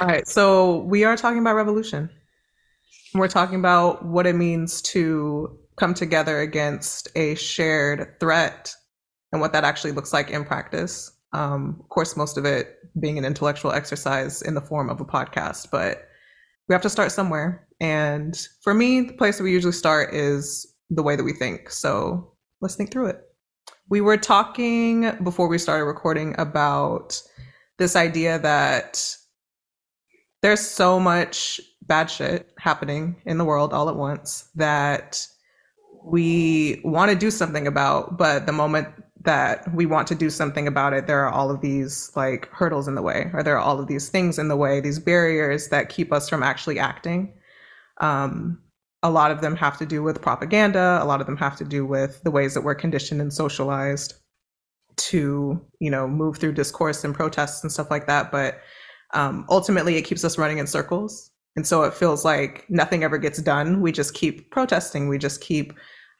All right. So we are talking about revolution. We're talking about what it means to come together against a shared threat and what that actually looks like in practice. Um, of course, most of it being an intellectual exercise in the form of a podcast, but we have to start somewhere. And for me, the place that we usually start is the way that we think. So let's think through it. We were talking before we started recording about this idea that there's so much bad shit happening in the world all at once that we want to do something about, but the moment that we want to do something about it, there are all of these like hurdles in the way, or there are all of these things in the way, these barriers that keep us from actually acting. Um, a lot of them have to do with propaganda. A lot of them have to do with the ways that we're conditioned and socialized to, you know, move through discourse and protests and stuff like that. But um, ultimately, it keeps us running in circles. And so it feels like nothing ever gets done. We just keep protesting. We just keep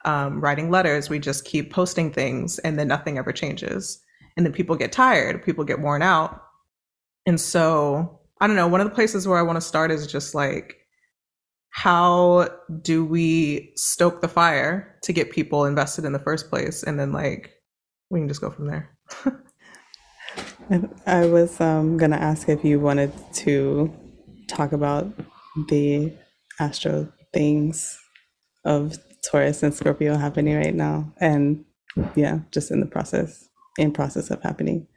um, writing letters. We just keep posting things, and then nothing ever changes. And then people get tired. People get worn out. And so I don't know. One of the places where I want to start is just like, how do we stoke the fire to get people invested in the first place? And then like we can just go from there. I was um, going to ask if you wanted to talk about the astro things of Taurus and Scorpio happening right now, and yeah, just in the process, in process of happening.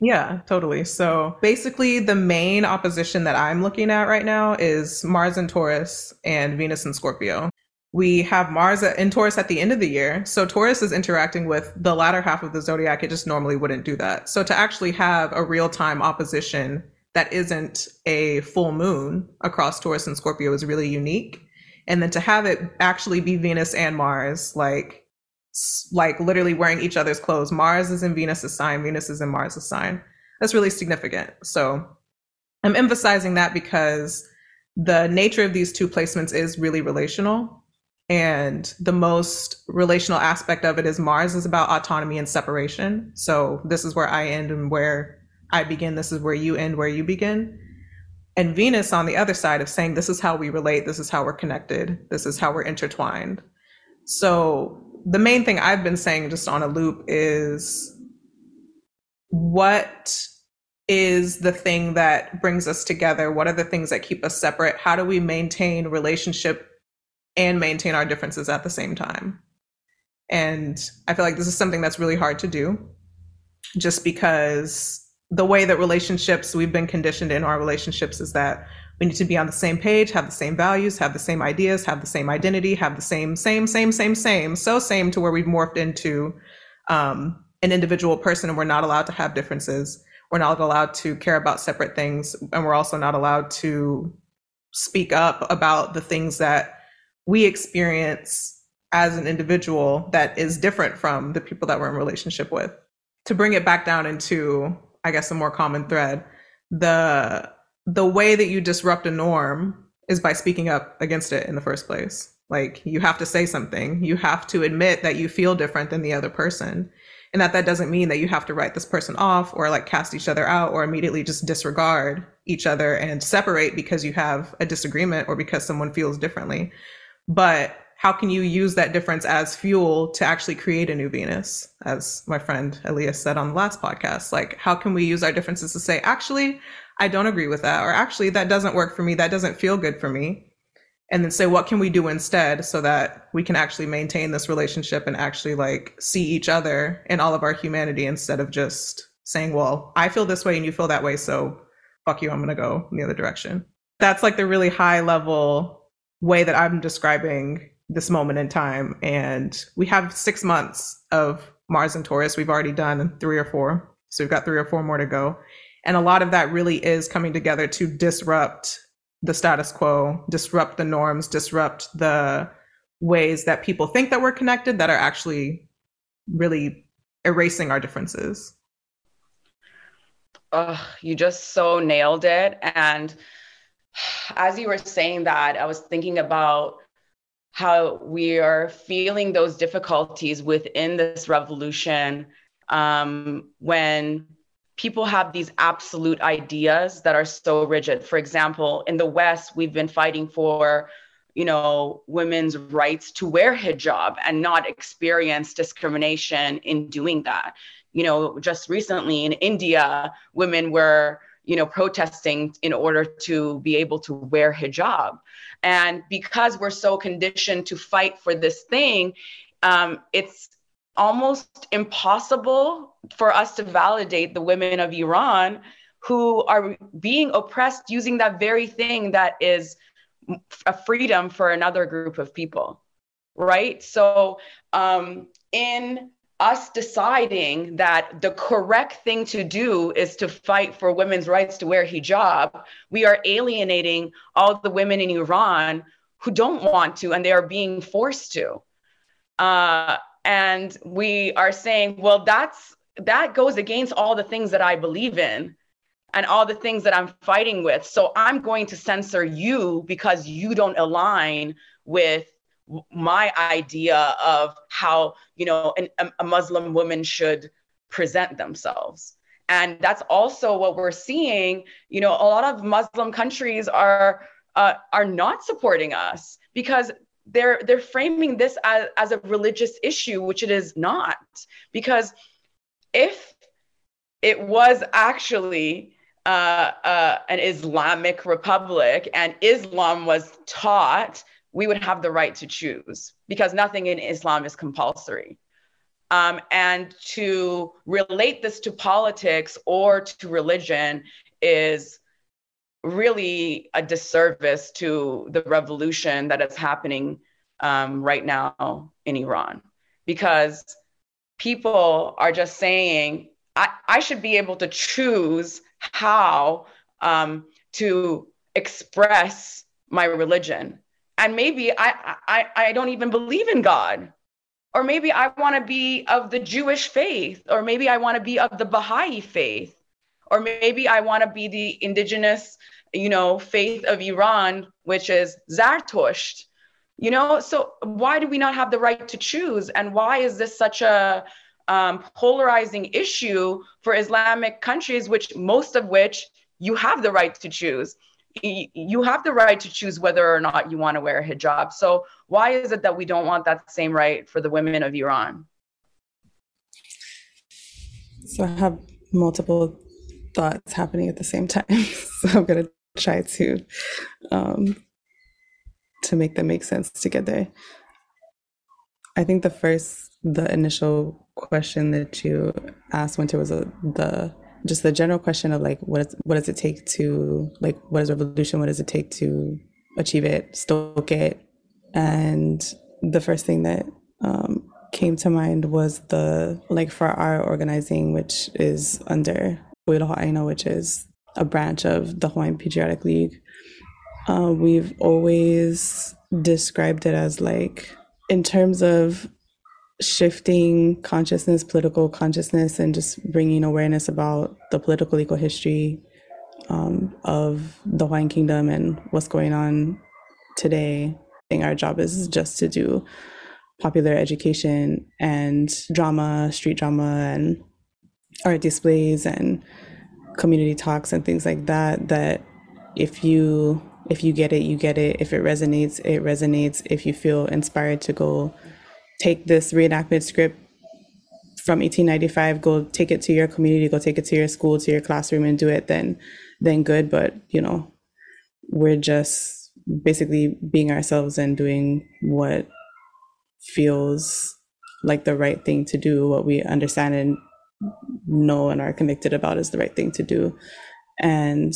Yeah, totally. So basically, the main opposition that I'm looking at right now is Mars and Taurus and Venus and Scorpio. We have Mars in Taurus at the end of the year. So Taurus is interacting with the latter half of the zodiac. It just normally wouldn't do that. So to actually have a real time opposition that isn't a full moon across Taurus and Scorpio is really unique. And then to have it actually be Venus and Mars, like like literally wearing each other's clothes. Mars is in Venus's sign, Venus is in Mars's sign. That's really significant. So I'm emphasizing that because the nature of these two placements is really relational. And the most relational aspect of it is Mars is about autonomy and separation. So this is where I end and where I begin. This is where you end, where you begin. And Venus on the other side of saying, this is how we relate, this is how we're connected, this is how we're intertwined. So the main thing I've been saying just on a loop is what is the thing that brings us together? What are the things that keep us separate? How do we maintain relationship and maintain our differences at the same time? And I feel like this is something that's really hard to do just because the way that relationships we've been conditioned in our relationships is that we need to be on the same page, have the same values, have the same ideas, have the same identity, have the same, same, same, same, same, so same to where we've morphed into um, an individual person and we're not allowed to have differences. We're not allowed to care about separate things. And we're also not allowed to speak up about the things that we experience as an individual that is different from the people that we're in relationship with. To bring it back down into, I guess, a more common thread, the the way that you disrupt a norm is by speaking up against it in the first place. Like you have to say something. You have to admit that you feel different than the other person. And that that doesn't mean that you have to write this person off or like cast each other out or immediately just disregard each other and separate because you have a disagreement or because someone feels differently. But how can you use that difference as fuel to actually create a new Venus? As my friend Elias said on the last podcast, like how can we use our differences to say, actually, I don't agree with that, or actually, that doesn't work for me. That doesn't feel good for me. And then say, what can we do instead so that we can actually maintain this relationship and actually like see each other in all of our humanity instead of just saying, well, I feel this way and you feel that way. So fuck you, I'm going to go in the other direction. That's like the really high level way that I'm describing this moment in time. And we have six months of Mars and Taurus. We've already done three or four. So we've got three or four more to go. And a lot of that really is coming together to disrupt the status quo, disrupt the norms, disrupt the ways that people think that we're connected that are actually really erasing our differences. Oh, you just so nailed it. And as you were saying that, I was thinking about how we are feeling those difficulties within this revolution um, when people have these absolute ideas that are so rigid. For example, in the West, we've been fighting for you know women's rights to wear hijab and not experience discrimination in doing that you know just recently in india women were you know protesting in order to be able to wear hijab. And because we're so conditioned to fight for this thing um, it's almost impossible for us to validate the women of iran who are being oppressed using that very thing that is a freedom for another group of people right? So um, in us deciding that the correct thing to do is to fight for women's rights to wear hijab, we are alienating all the women in Iran who don't want to and they are being forced to. Uh, and we are saying, well, that's that goes against all the things that I believe in and all the things that I'm fighting with. So I'm going to censor you because you don't align with my idea of how you know an, a muslim woman should present themselves. And that's also what we're seeing you know a lot of muslim countries are uh, are not supporting us because they're they're framing this as, as a religious issue which it is not. Because if it was actually uh, uh, an Islamic republic and Islam was taught we would have the right to choose because nothing in Islam is compulsory. Um, and to relate this to politics or to religion is really a disservice to the revolution that is happening um, right now in Iran because people are just saying, I, I should be able to choose how um, to express my religion and maybe I, I i don't even believe in god. Or maybe i want to be of the jewish faith or maybe i want to be of the baha'i faith or maybe i want to be the indigenous you know faith of iran which is zartusht you know so why do we not have the right to choose? And why is this such a um, polarizing issue for islamic countries which most of which you have the right to choose you have the right to choose whether or not you want to wear a hijab. So why is it that we don't want that same right for the women of Iran? So I have multiple thoughts happening at the same time. so I'm gonna try to um, to make them make sense together. I think the first, the initial question that you asked, Wynter, was a, the just the general question of like what is, what does it take to like what is revolution what does it take to achieve it stoke it and the first thing that um, came to mind was the like for our organizing which is under Aina, which is a branch of the Hawaiian Patriotic League. Uh, we've always described it as like in terms of shifting consciousness, political consciousness, and just bringing awareness about the political legal history um, of the Hawaiian Kingdom and what's going on today. I think our job is just to do popular education and drama, street drama, and art displays and community talks and things like that. That if you if you get it, you get it. If it resonates, it resonates. If you feel inspired to go take this reenactment script from 1895 go take it to your community go take it to your school to your classroom and do it then then good. But you know we're just basically being ourselves and doing what feels like the right thing to do what we understand and know and are convicted about is the right thing to do. And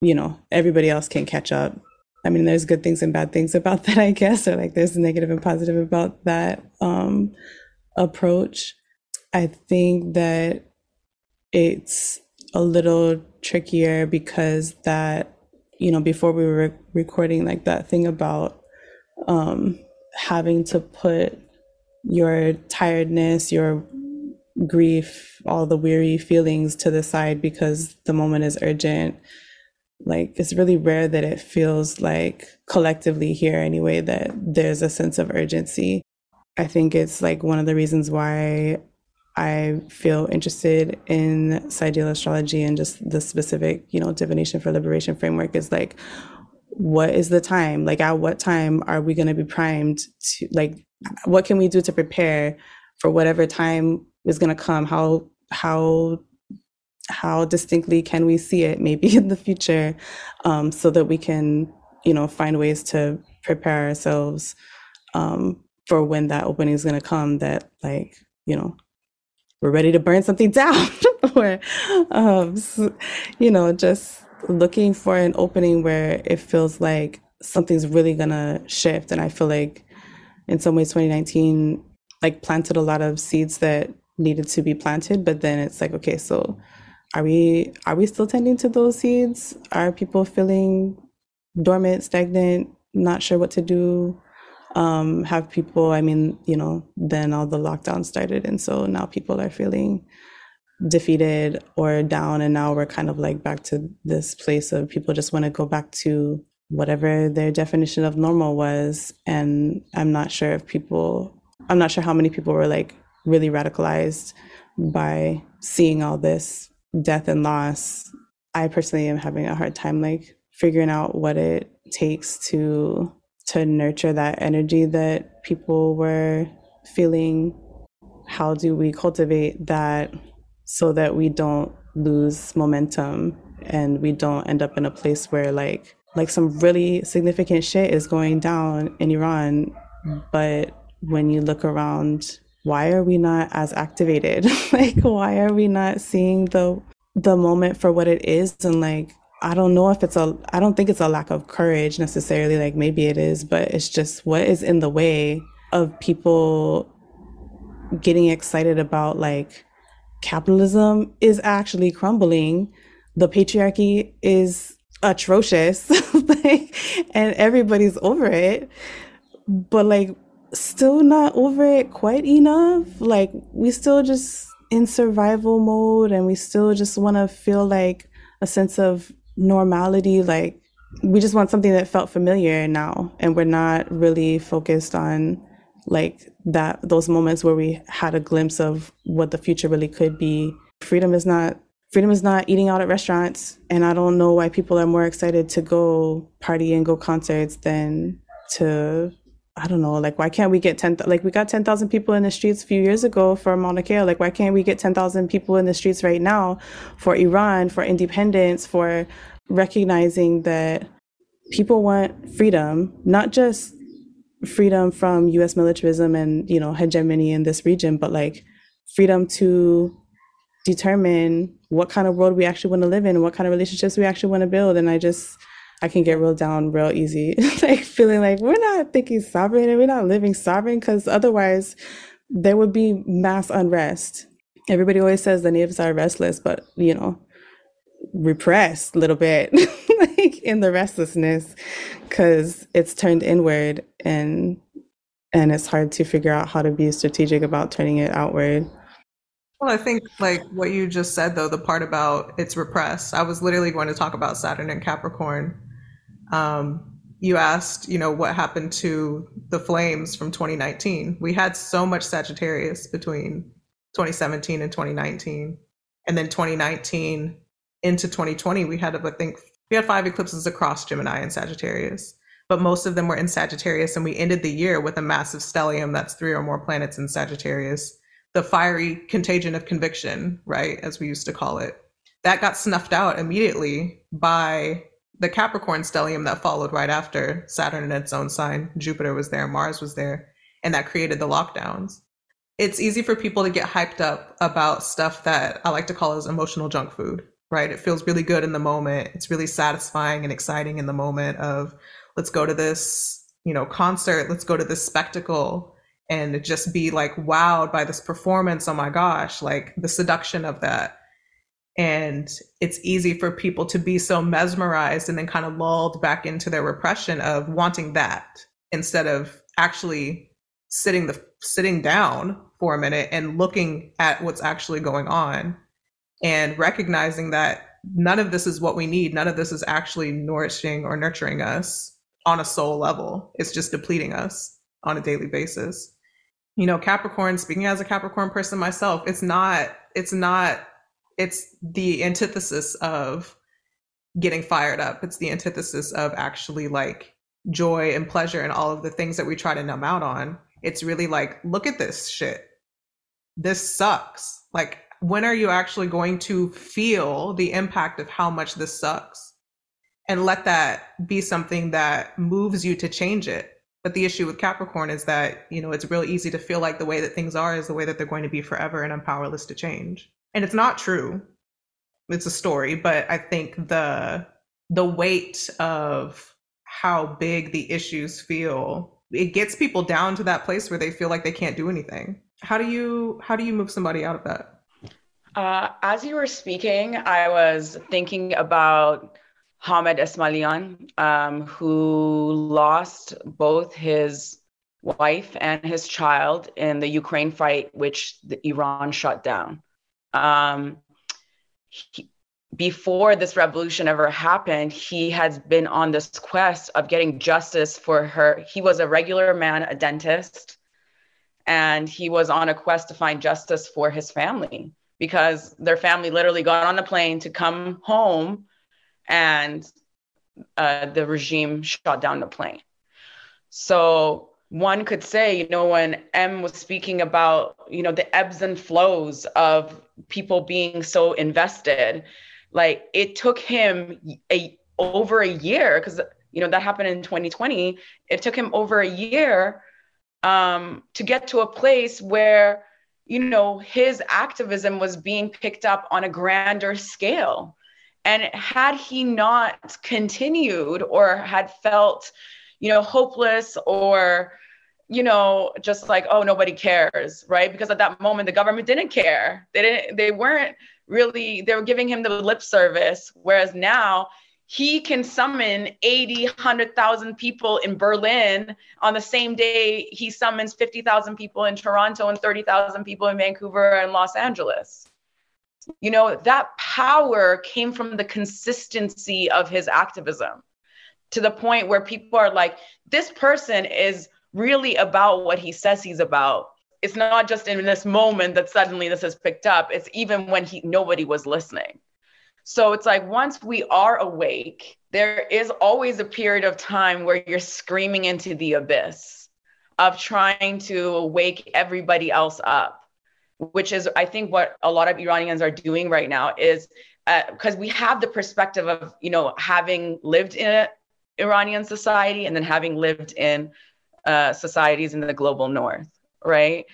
you know everybody else can catch up I mean, there's good things and bad things about that, I guess, or like there's negative and positive about that um, approach. I think that it's a little trickier because that, you know, before we were recording, like that thing about um, having to put your tiredness, your grief, all the weary feelings to the side because the moment is urgent like it's really rare that it feels like collectively here anyway that there's a sense of urgency i think it's like one of the reasons why I feel interested in sidereal astrology and just the specific, you know, divination for liberation framework is like, what is the time? Like, at what time are we going to be primed to, like, what can we do to prepare for whatever time is going to come? How, how, how distinctly can we see it maybe in the future um, so that we can, you know, find ways to prepare ourselves um, for when that opening is going to come that, like, you know, we're ready to burn something down or um, you know just looking for an opening where it feels like something's really gonna shift. And i feel like in some ways 2019 like planted a lot of seeds that needed to be planted but then it's like okay so are we are we still tending to those seeds are people feeling dormant stagnant not sure what to do um, have people, I mean, you know, then all the lockdown started. And so now people are feeling defeated or down. And now we're kind of like back to this place of people just want to go back to whatever their definition of normal was. And I'm not sure if people, I'm not sure how many people were like really radicalized by seeing all this death and loss. I personally am having a hard time like figuring out what it takes to to nurture that energy that people were feeling? How do we cultivate that so that we don't lose momentum and we don't end up in a place where like like some really significant shit is going down in Iran, but when you look around, why are we not as activated? like why are we not seeing the the moment for what it is and like I don't know if it's a, I don't think it's a lack of courage necessarily. Like maybe it is, but it's just what is in the way of people getting excited about like capitalism is actually crumbling. The patriarchy is atrocious, like, and everybody's over it. But like, still not over it quite enough. Like, we still just in survival mode and we still just want to feel like a sense of normality like we just want something that felt familiar now and we're not really focused on like that those moments where we had a glimpse of what the future really could be freedom is not freedom is not eating out at restaurants and i don't know why people are more excited to go party and go concerts than to I don't know, like why can't we get 10 like we got 10,000 people in the streets a few years ago for Mauna Kea, like why can't we get 10,000 people in the streets right now for Iran, for independence, for recognizing that people want freedom, not just freedom from US militarism and, you know, hegemony in this region, but like freedom to determine what kind of world we actually want to live in what kind of relationships we actually want to build. And I just I can get real down real easy, like feeling like we're not thinking sovereign and we're not living sovereign because otherwise there would be mass unrest. Everybody always says the natives are restless, but you know, repressed a little bit like in the restlessness because it's turned inward and and it's hard to figure out how to be strategic about turning it outward. Well, I think like what you just said though, the part about it's repressed. I was literally going to talk about Saturn and Capricorn um, you asked, you know, what happened to the flames from 2019. We had so much Sagittarius between 2017 and 2019. And then 2019 into 2020, we had, I think, we had five eclipses across Gemini and Sagittarius, but most of them were in Sagittarius. And we ended the year with a massive stellium that's three or more planets in Sagittarius, the fiery contagion of conviction, right? As we used to call it. That got snuffed out immediately by the Capricorn stellium that followed right after Saturn in its own sign, Jupiter was there, Mars was there, and that created the lockdowns. It's easy for people to get hyped up about stuff that I like to call as emotional junk food, right? It feels really good in the moment. It's really satisfying and exciting in the moment of let's go to this, you know, concert, let's go to this spectacle and just be like wowed by this performance. Oh my gosh, like the seduction of that and it's easy for people to be so mesmerized and then kind of lulled back into their repression of wanting that instead of actually sitting the sitting down for a minute and looking at what's actually going on and recognizing that none of this is what we need. None of this is actually nourishing or nurturing us on a soul level. It's just depleting us on a daily basis. You know, Capricorn, speaking as a Capricorn person myself, it's not, it's not, it's the antithesis of getting fired up. It's the antithesis of actually like joy and pleasure and all of the things that we try to numb out on. It's really like, look at this shit. This sucks. Like, when are you actually going to feel the impact of how much this sucks? And let that be something that moves you to change it. But the issue with Capricorn is that, you know, it's real easy to feel like the way that things are is the way that they're going to be forever and I'm powerless to change. And it's not true. It's a story, but I think the the weight of how big the issues feel, it gets people down to that place where they feel like they can't do anything. How do you how do you move somebody out of that? Uh, as you were speaking, I was thinking about Hamed Esmaeilion, um, who lost both his wife and his child in the Ukraine fight, which Iran shut down. Um, he, before this revolution ever happened, he has been on this quest of getting justice for her. He was a regular man, a dentist, and he was on a quest to find justice for his family because their family literally got on the plane to come home and uh, the regime shot down the plane. So one could say, you know, when Em was speaking about, you know, the ebbs and flows of people being so invested, like it took him a over a year because you know that happened in 2020. It took him over a year um, to get to a place where you know, his activism was being picked up on a grander scale. And had he not continued or had felt, you know, hopeless or, you know, just like, oh, nobody cares, right? Because at that moment, the government didn't care. They didn't, they weren't really, they were giving him the lip service. Whereas now he can summon 80, 100,000 people in Berlin on the same day he summons 50,000 people in Toronto and 30,000 people in Vancouver and Los Angeles. You know, that power came from the consistency of his activism to the point where people are like, this person is really about what he says he's about. It's not just in this moment that suddenly this is picked up, it's even when he nobody was listening. So it's like once we are awake, there is always a period of time where you're screaming into the abyss of trying to wake everybody else up, which is, I think, what a lot of Iranians are doing right now is because uh, we have the perspective of, you know, having lived in an Iranian society and then having lived in uh, societies in the global north, right?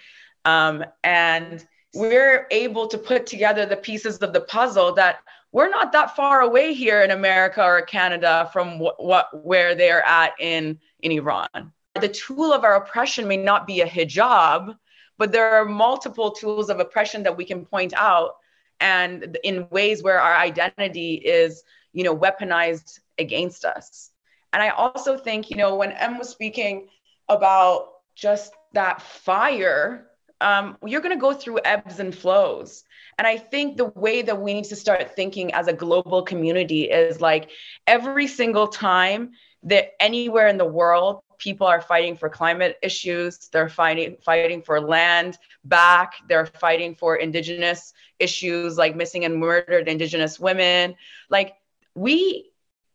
Um, and we're able to put together the pieces of the puzzle that we're not that far away here in America or Canada from what, what where they're at in in Iran. The tool of our oppression may not be a hijab, but there are multiple tools of oppression that we can point out and in ways where our identity is, you know, weaponized against us. And I also think, you know, when Em was speaking about just that fire, um, you're going to go through ebbs and flows and I think the way that we need to start thinking as a global community is like every single time that anywhere in the world people are fighting for climate issues, they're fighting fighting for land back, they're fighting for indigenous issues like missing and murdered indigenous women. Like we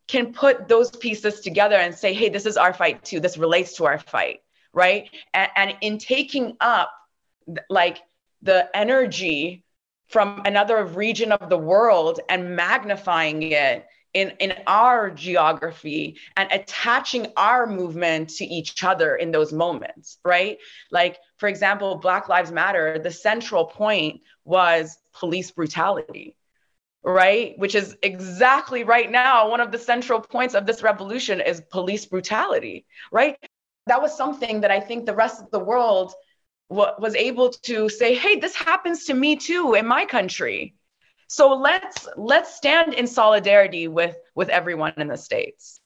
can put those pieces together and say, hey, this is our fight too. This relates to our fight, right? And, and in taking up like the energy from another region of the world and magnifying it in, in our geography and attaching our movement to each other in those moments, right? Like, for example, Black Lives Matter, the central point was police brutality, right? Which is exactly right now, one of the central points of this revolution is police brutality, right? That was something that I think the rest of the world was able to say, hey, this happens to me too in my country. So let's let's stand in solidarity with with everyone in the states.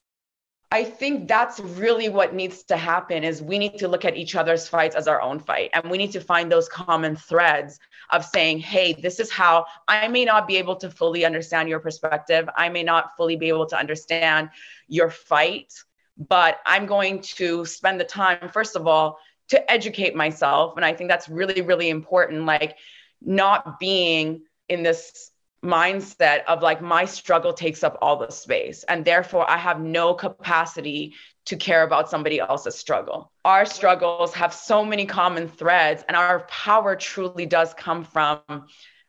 I think that's really what needs to happen is we need to look at each other's fights as our own fight and we need to find those common threads of saying, "Hey, this is how I may not be able to fully understand your perspective. I may not fully be able to understand your fight, but I'm going to spend the time first of all to educate myself. And I think that's really, really important. Like, not being in this mindset of like my struggle takes up all the space and therefore i have no capacity to care about somebody else's struggle. Our struggles have so many common threads and our power truly does come from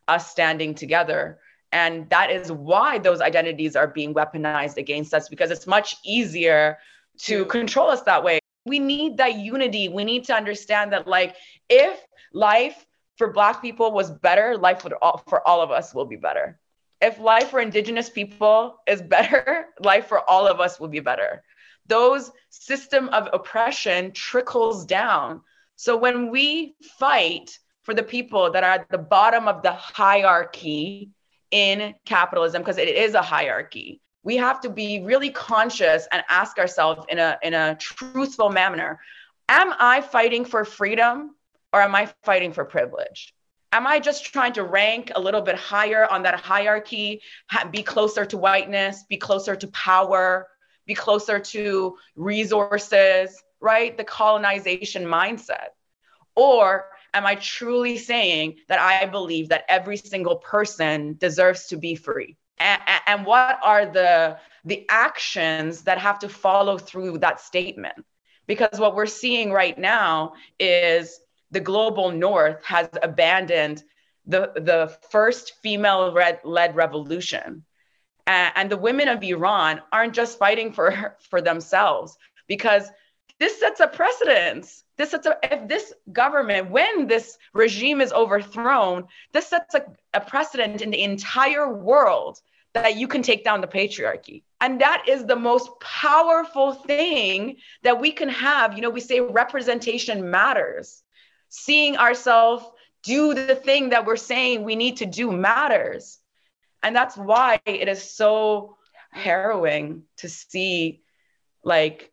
us standing together. And that is why those identities are being weaponized against us because it's much easier to control us that way. We need that unity. We need to understand that like if life for black people was better life would all, for all of us will be better. If life for indigenous people is better life for all of us will be better those system of oppression trickles down so when we fight for the people that are at the bottom of the hierarchy in capitalism because it is a hierarchy we have to be really conscious and ask ourselves in a in a truthful manner am i fighting for freedom or am I fighting for privilege? Am I just trying to rank a little bit higher on that hierarchy, be closer to whiteness, be closer to power, be closer to resources, right? The colonization mindset. Or am I truly saying that I believe that every single person deserves to be free? And, and what are the, the actions that have to follow through that statement? Because what we're seeing right now is the global north has abandoned the, the first female led revolution. And, and the women of Iran aren't just fighting for, for themselves because this sets a precedence. This sets a, if this government, when this regime is overthrown, this sets a, a precedent in the entire world that you can take down the patriarchy. And that is the most powerful thing that we can have. You know, we say representation matters seeing ourselves do the thing that we're saying we need to do matters. And that's why it is so harrowing to see like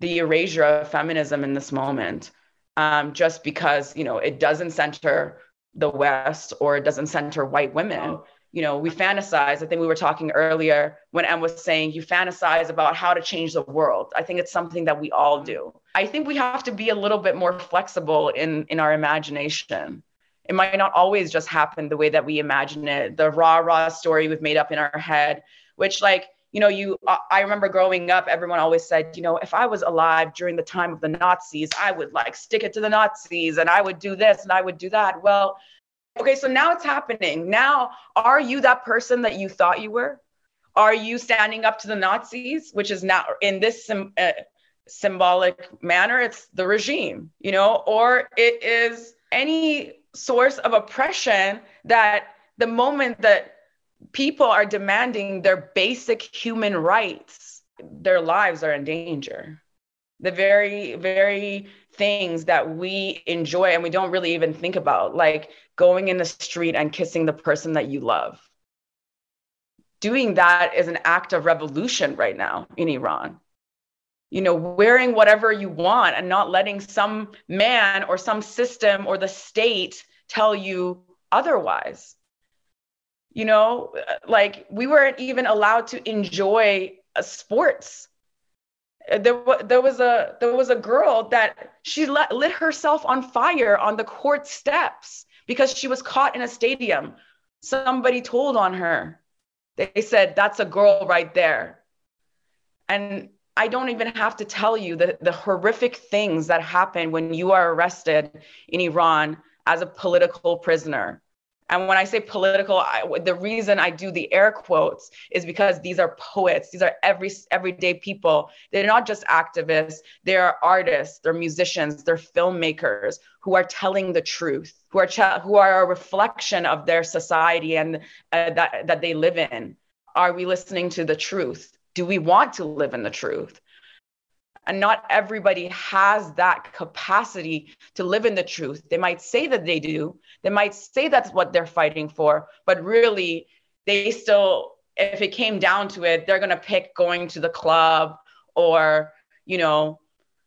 the erasure of feminism in this moment. Um, just because, you know, it doesn't center the West or it doesn't center white women you know, we fantasize. I think we were talking earlier when Em was saying you fantasize about how to change the world. I think it's something that we all do. I think we have to be a little bit more flexible in in our imagination. It might not always just happen the way that we imagine it. The raw, raw story we've made up in our head, which like you know, you I remember growing up, everyone always said, you know, if I was alive during the time of the Nazis, I would like stick it to the Nazis and I would do this and I would do that. Well, Okay, so now it's happening. Now, are you that person that you thought you were? Are you standing up to the Nazis, which is now in this sim- uh, symbolic manner? It's the regime, you know, or it is any source of oppression that the moment that people are demanding their basic human rights, their lives are in danger. The very, very things that we enjoy and we don't really even think about, like going in the street and kissing the person that you love. Doing that is an act of revolution right now in Iran. You know, wearing whatever you want and not letting some man or some system or the state tell you otherwise. You know, uh, like we weren't even allowed to enjoy uh, sports. Uh, there, there was a there was a girl that she let, lit herself on fire on the court steps because she was caught in a stadium. Somebody told on her. They said that's a girl right there. And i don't even have to tell you the, the horrific things that happen when you are arrested in iran as a political prisoner and when I say political, I, the reason I do the air quotes is because these are poets. These are every everyday people. They're not just activists. They are artists. They're musicians. They're filmmakers who are telling the truth. Who are ch- who are a reflection of their society and uh, that that they live in. Are we listening to the truth? Do we want to live in the truth? And not everybody has that capacity to live in the truth. They might say that they do, they might say that's what they're fighting for, but really, they still, if it came down to it, they're going to pick going to the club or, you know,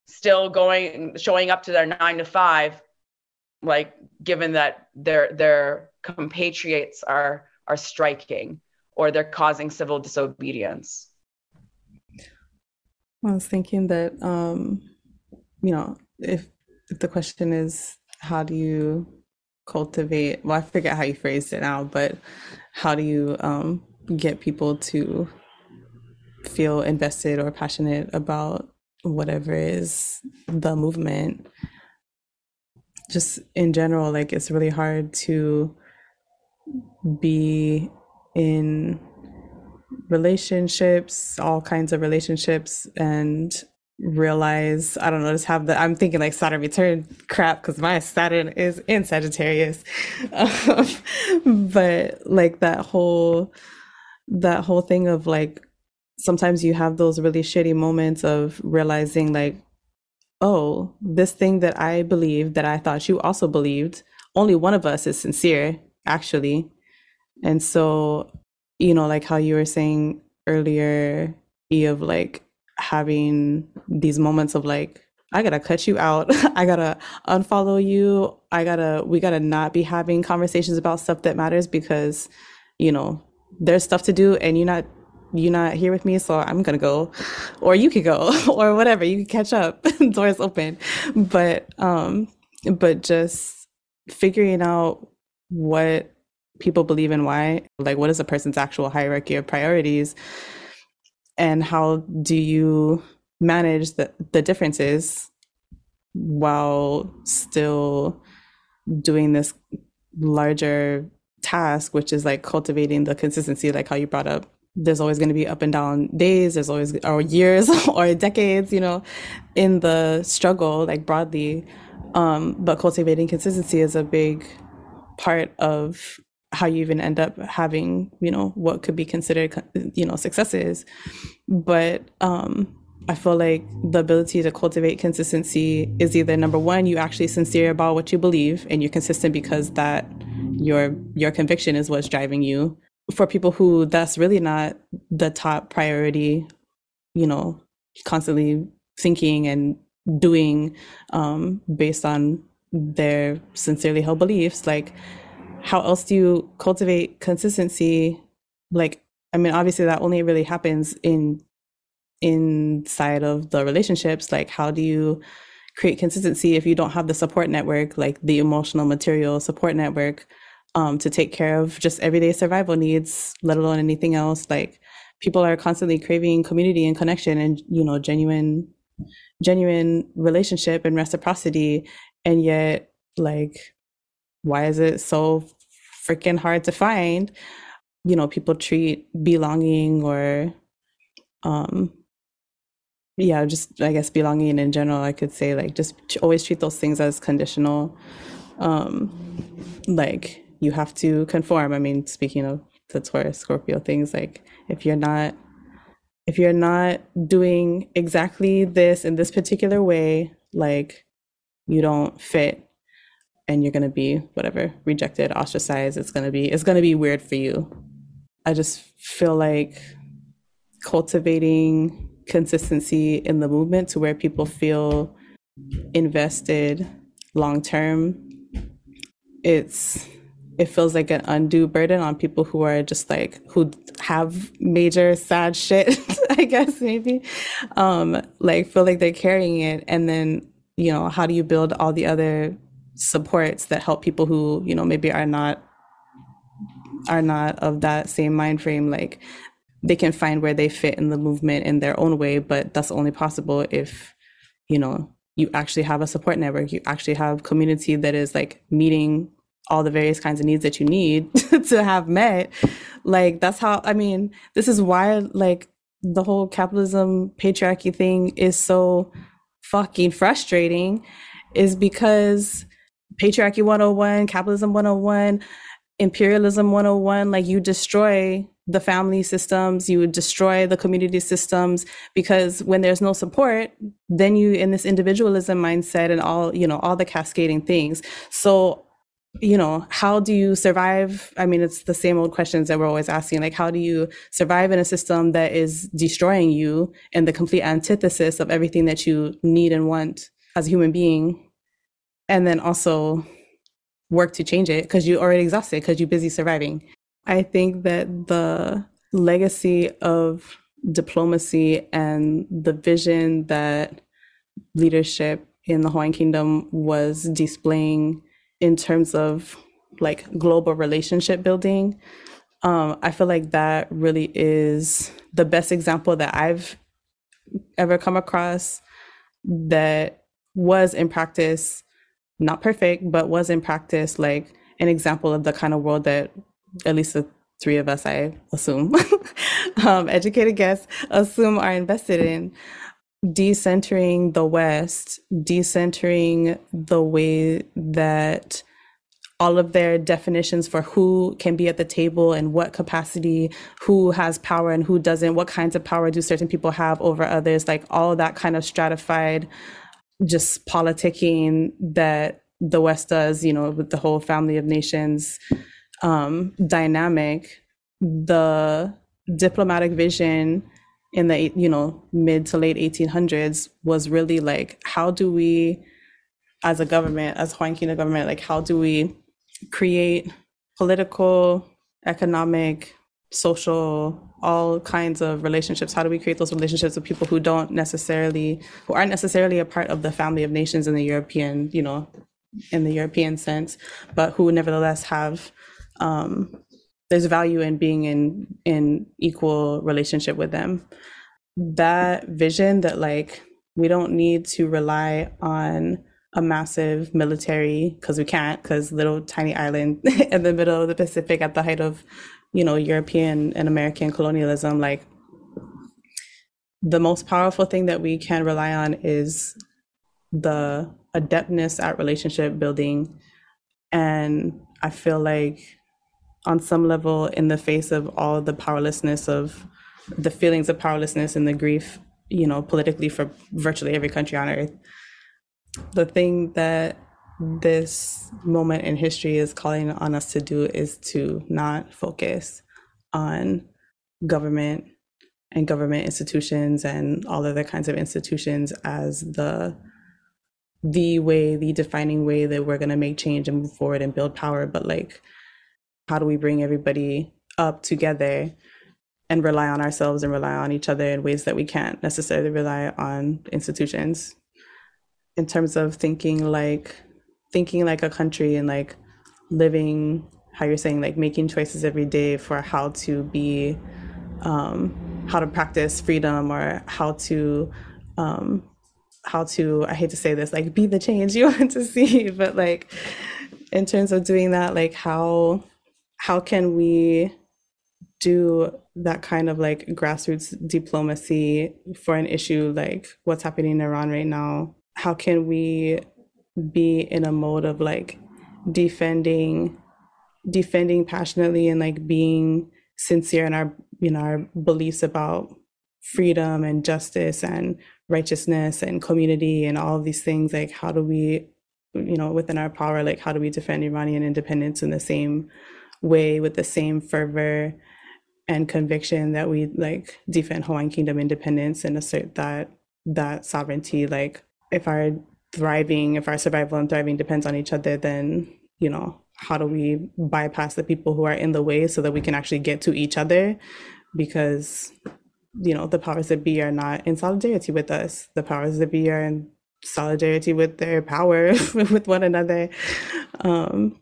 still going, showing up to their nine to five, like given that their, their compatriots are, are striking or they're causing civil disobedience. I was thinking that, um, you know, if the question is how do you cultivate well i forget how you phrased it now but how do you um, get people to feel invested or passionate about whatever is the movement? Just in general like it's really hard to be in relationships all kinds of relationships and realize i don't know just have the i'm thinking like saturn return crap because my saturn is in sagittarius. But like that whole that whole thing of like sometimes you have those really shitty moments of realizing like oh this thing that i believed that i thought you also believed only one of us is sincere actually. And so you know like how you were saying earlier e of like having these moments of like I gotta cut you out. I gotta unfollow you. I gotta, we gotta not be having conversations about stuff that matters because, you know, there's stuff to do and you're not, you're not here with me. So I'm gonna go or you could go or whatever. You can catch up. Doors open. But, um, but just figuring out what people believe and why, like what is a person's actual hierarchy of priorities? And how do you manage the, the differences while still doing this larger task which is like cultivating the consistency like how you brought up? There's always going to be up and down days there's always or years or decades you know in the struggle like broadly. Um but cultivating consistency is a big part of how you even end up having you know what could be considered you know successes. But um i feel like the ability to cultivate consistency is either number one you actually sincere about what you believe and you're consistent because that your your conviction is what's driving you. For people who that's really not the top priority you know constantly thinking and doing um based on their sincerely held beliefs like how else do you cultivate consistency? Like i mean obviously that only really happens in inside of the relationships. Like how do you create consistency if you don't have the support network like the emotional material support network um, to take care of just everyday survival needs let alone anything else? Like people are constantly craving community and connection and you know genuine genuine relationship and reciprocity. And yet like why is it so freaking hard to find? You know, people treat belonging or, um, yeah, just I guess belonging in general, I could say like just always treat those things as conditional. Um, like you have to conform. I mean, speaking of the Taurus Scorpio things, like if you're not if you're not doing exactly this in this particular way, like you don't fit and you're going to be whatever rejected ostracized it's going to be it's going to be weird for you. I just feel like cultivating consistency in the movement to where people feel invested long term it's it feels like an undue burden on people who are just like who have major sad shit i guess maybe. Um like feel like they're carrying it and then you know how do you build all the other supports that help people who you know maybe are not are not of that same mind frame like they can find where they fit in the movement in their own way but that's only possible if you know you actually have a support network you actually have community that is like meeting all the various kinds of needs that you need to have met. Like that's how i mean this is why like the whole capitalism patriarchy thing is so fucking frustrating is because patriarchy 101, capitalism 101, imperialism 101, like you destroy the family systems, you destroy the community systems because when there's no support, then you in this individualism mindset and all, you know, all the cascading things. So, you know, how do you survive? I mean, it's the same old questions that we're always asking. Like, how do you survive in a system that is destroying you and the complete antithesis of everything that you need and want as a human being? And then also work to change it because you're already exhausted because you're busy surviving. I think that the legacy of diplomacy and the vision that leadership in the Hawaiian Kingdom was displaying in terms of like global relationship building. Um, I feel like that really is the best example that I've ever come across that was in practice not perfect, but was in practice like an example of the kind of world that at least the three of us, I assume, um, educated guests assume are invested in. Decentering the West, decentering the way that all of their definitions for who can be at the table and what capacity, who has power and who doesn't, what kinds of power do certain people have over others, like all that kind of stratified just politicking that the West does, you know, with the whole family of nations um, dynamic, the diplomatic vision in the you know mid to late 1800s was really like how do we as a government as Hawaiian Kingdom government like how do we create political economic social all kinds of relationships. How do we create those relationships with people who don't necessarily who aren't necessarily a part of the family of nations in the european you know in the european sense but who nevertheless have um, there's value in being in in equal relationship with them. That vision that like we don't need to rely on a massive military because we can't because little tiny island in the middle of the pacific at the height of you know, European and American colonialism, like the most powerful thing that we can rely on is the adeptness at relationship building. And I feel like on some level, in the face of all the powerlessness of the feelings of powerlessness and the grief, you know, politically for virtually every country on earth, the thing that this moment in history is calling on us to do is to not focus on government and government institutions and all other kinds of institutions as the the way the defining way that we're going to make change and move forward and build power. But like how do we bring everybody up together and rely on ourselves and rely on each other in ways that we can't necessarily rely on institutions? In terms of thinking like thinking like a country and like living how you're saying like making choices every day for how to be um, how to practice freedom or how to um, how to i hate to say this like be the change you want to see but like in terms of doing that like how how can we do that kind of like grassroots diplomacy for an issue like what's happening in iran right now? How can we be in a mode of like defending defending passionately and like being sincere in our you know our beliefs about freedom and justice and righteousness and community and all of these things. Like how do we you know within our power like how do we defend iranian independence in the same way with the same fervor and conviction that we like defend hawaiian kingdom independence and assert that that sovereignty? Like if our thriving, if our survival and thriving depends on each other, then, you know, how do we bypass the people who are in the way so that we can actually get to each other? Because, you know, the powers that be are not in solidarity with us. The powers that be are in solidarity with their power with one another. Um,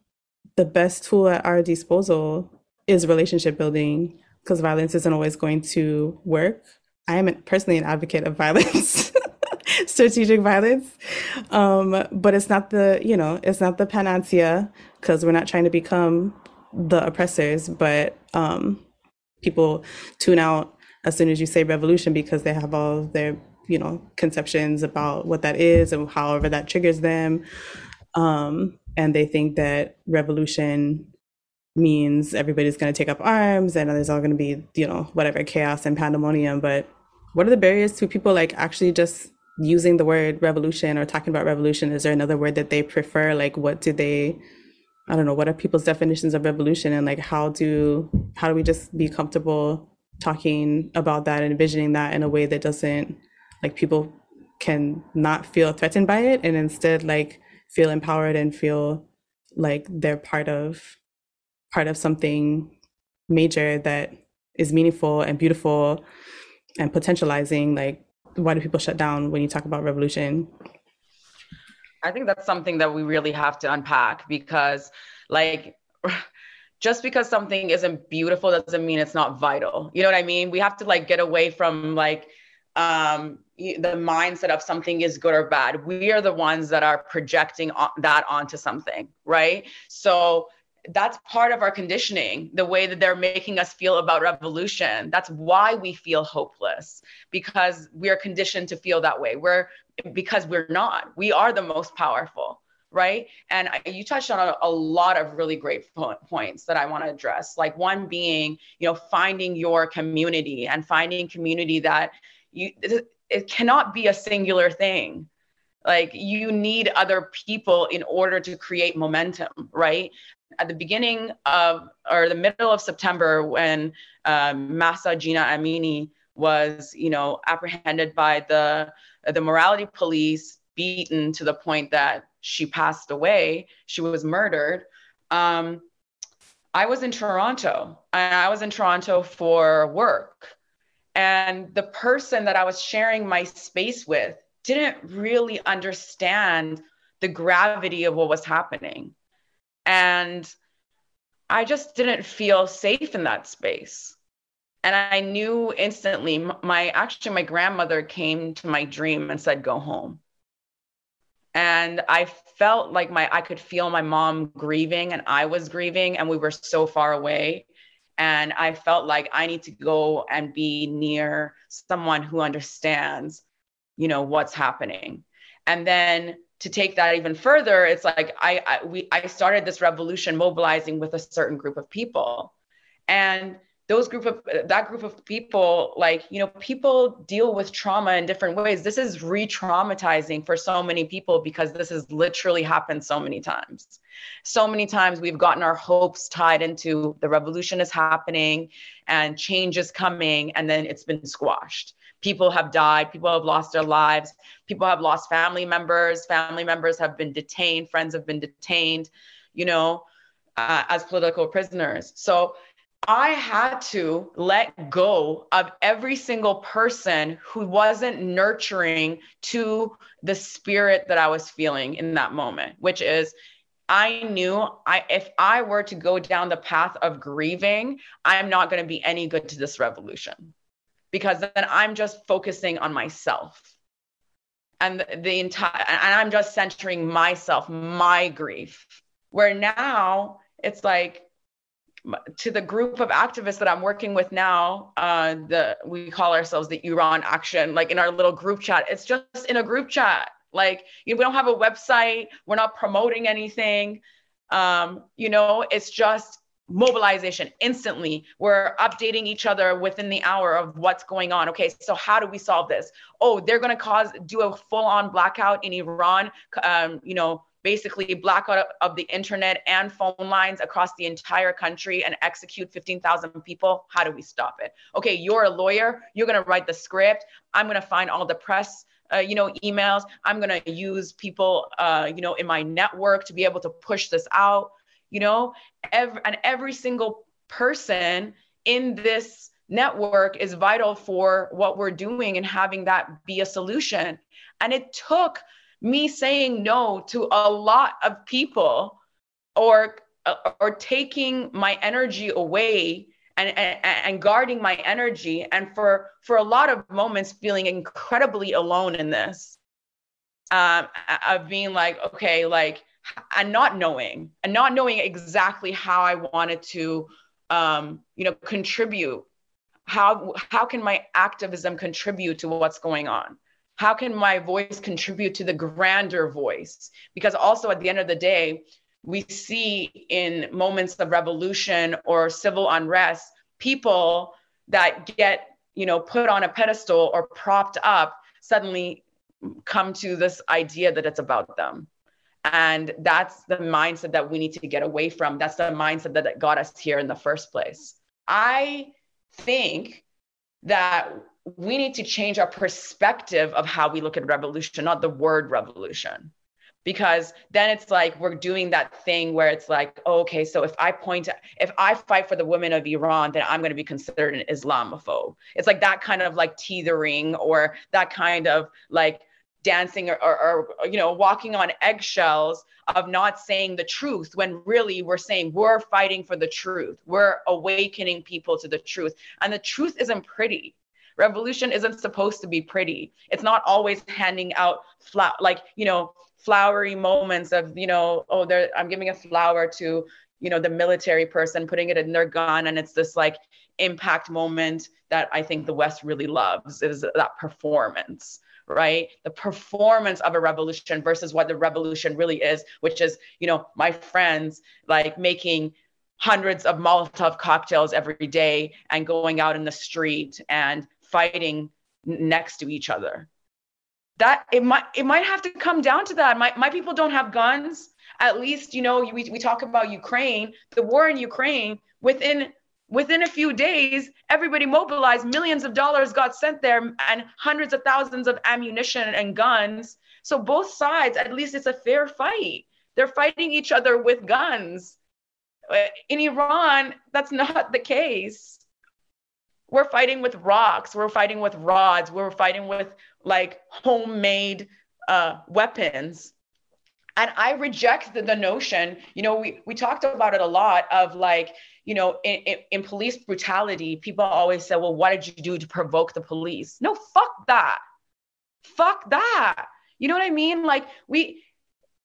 the best tool at our disposal is relationship building because violence isn't always going to work. I am personally an advocate of violence. strategic violence. Um, but it's not the, you know, it's not the panacea because we're not trying to become the oppressors, but um, people tune out as soon as you say revolution because they have all their, you know, conceptions about what that is and however that triggers them. Um, and they think that revolution means everybody's going to take up arms and there's all going to be, you know, whatever chaos and pandemonium. But what are the barriers to people like actually just using the word revolution or talking about revolution is there another word that they prefer? Like what do they i don't know what are people's definitions of revolution and like how do how do we just be comfortable talking about that and envisioning that in a way that doesn't like people can not feel threatened by it and instead like feel empowered and feel like they're part of part of something major that is meaningful and beautiful and potentializing like why do people shut down when you talk about revolution? I think that's something that we really have to unpack because, like, just because something isn't beautiful doesn't mean it's not vital. You know what I mean? We have to like get away from like um, the mindset of something is good or bad. We are the ones that are projecting that onto something, right? So that's part of our conditioning, the way that they're making us feel about revolution. That's why we feel hopeless because we are conditioned to feel that way. We're because we're not. We are the most powerful right and I, you touched on a, a, lot of really great po- points that i want to address like one being you know finding your community and finding community that you it cannot be a singular thing like you need other people in order to create momentum right at the beginning of or the middle of september when um, Mahsa Jina Amini was you know apprehended by the the morality police beaten to the point that she passed away, she was murdered. Um, I was in Toronto and I was in Toronto for work. And the person that I was sharing my space with didn't really understand the gravity of what was happening. And I just didn't feel safe in that space. And I knew instantly my actually my grandmother came to my dream and said, go home. And i felt like my i could feel my mom grieving and i was grieving and we were so far away. And i felt like i need to go and be near someone who understands you know what's happening. And then to take that even further it's like i, I we i started this revolution mobilizing with a certain group of people. And those group of that group of people like you know people deal with trauma in different ways. This is re-traumatizing for so many people because this has literally happened so many times. So many times we've gotten our hopes tied into the revolution is happening and change is coming and then it's been squashed people have died people have lost their lives people have lost family members family members have been detained friends have been detained you know uh, as political prisoners so I had to let go of every single person who wasn't nurturing to the spirit that I was feeling in that moment, which is I knew I if I were to go down the path of grieving, I'm not going to be any good to this revolution. Because then I'm just focusing on myself. And the, entire and I'm just centering myself, my grief. Where now it's like to the group of activists that I'm working with now, uh, the we call ourselves the Iran Action. Like in our little group chat, it's just in a group chat. Like you know, we don't have a website. We're not promoting anything. Um, you know, it's just mobilization instantly. We're updating each other within the hour of what's going on. Okay, so how do we solve this? Oh, they're going to cause do a full on blackout in Iran. Um, you know basically blackout of the internet and phone lines across the entire country and execute 15,000 people, how do we stop it? Okay, you're a lawyer, you're going to write the script. I'm going to find all the press uh, you know emails i'm going to use people uh, you know in my network to be able to push this out you know every, and every single person in this network is vital for what we're doing and having that be a solution. And it took me saying no to a lot of people or or taking my energy away and, and, and guarding my energy and for for a lot of moments feeling incredibly alone in this um, of being like okay like and not knowing and not knowing exactly how i wanted to um, you know contribute how how can my activism contribute to what's going on how can my voice contribute to the grander voice? Because also at the end of the day, we see in moments of revolution or civil unrest, people that get, you know, put on a pedestal or propped up suddenly come to this idea that it's about them. And that's the mindset that we need to get away from. That's the mindset that got us here in the first place. I think that we need to change our perspective of how we look at revolution, not the word revolution. Because then it's like we're doing that thing where it's like, okay, so if I point, if I fight for the women of Iran, then I'm going to be considered an Islamophobe. It's like that kind of like teetering or that kind of like dancing or, or, or, you know walking on eggshells of not saying the truth when really we're saying we're fighting for the truth. We're awakening people to the truth. And the truth isn't pretty. Revolution isn't supposed to be pretty. It's not always handing out like you know flowery moments of you know oh there i'm giving a flower to you know the military person putting it in their gun and it's this like impact moment that i think the west really loves is that performance right? The performance of a revolution versus what the revolution really is which is you know my friends like making hundreds of molotov cocktails every day and going out in the street and fighting next to each other. That it might it might have to come down to that. My, my people don't have guns. At least you know we, we talk about ukraine the war in ukraine within within a few days everybody mobilized. Millions of dollars got sent there and hundreds of thousands of ammunition and guns. So both sides at least it's a fair fight. They're fighting each other with guns. In iran that's not the case. We're fighting with rocks. We're fighting with rods. We're fighting with like homemade uh, weapons. And i reject the, the, notion. You know we, we talked about it a lot of like you know in, in, in police brutality people always say well what did you do to provoke the police? No fuck that. Fuck that. You know what i mean? Like we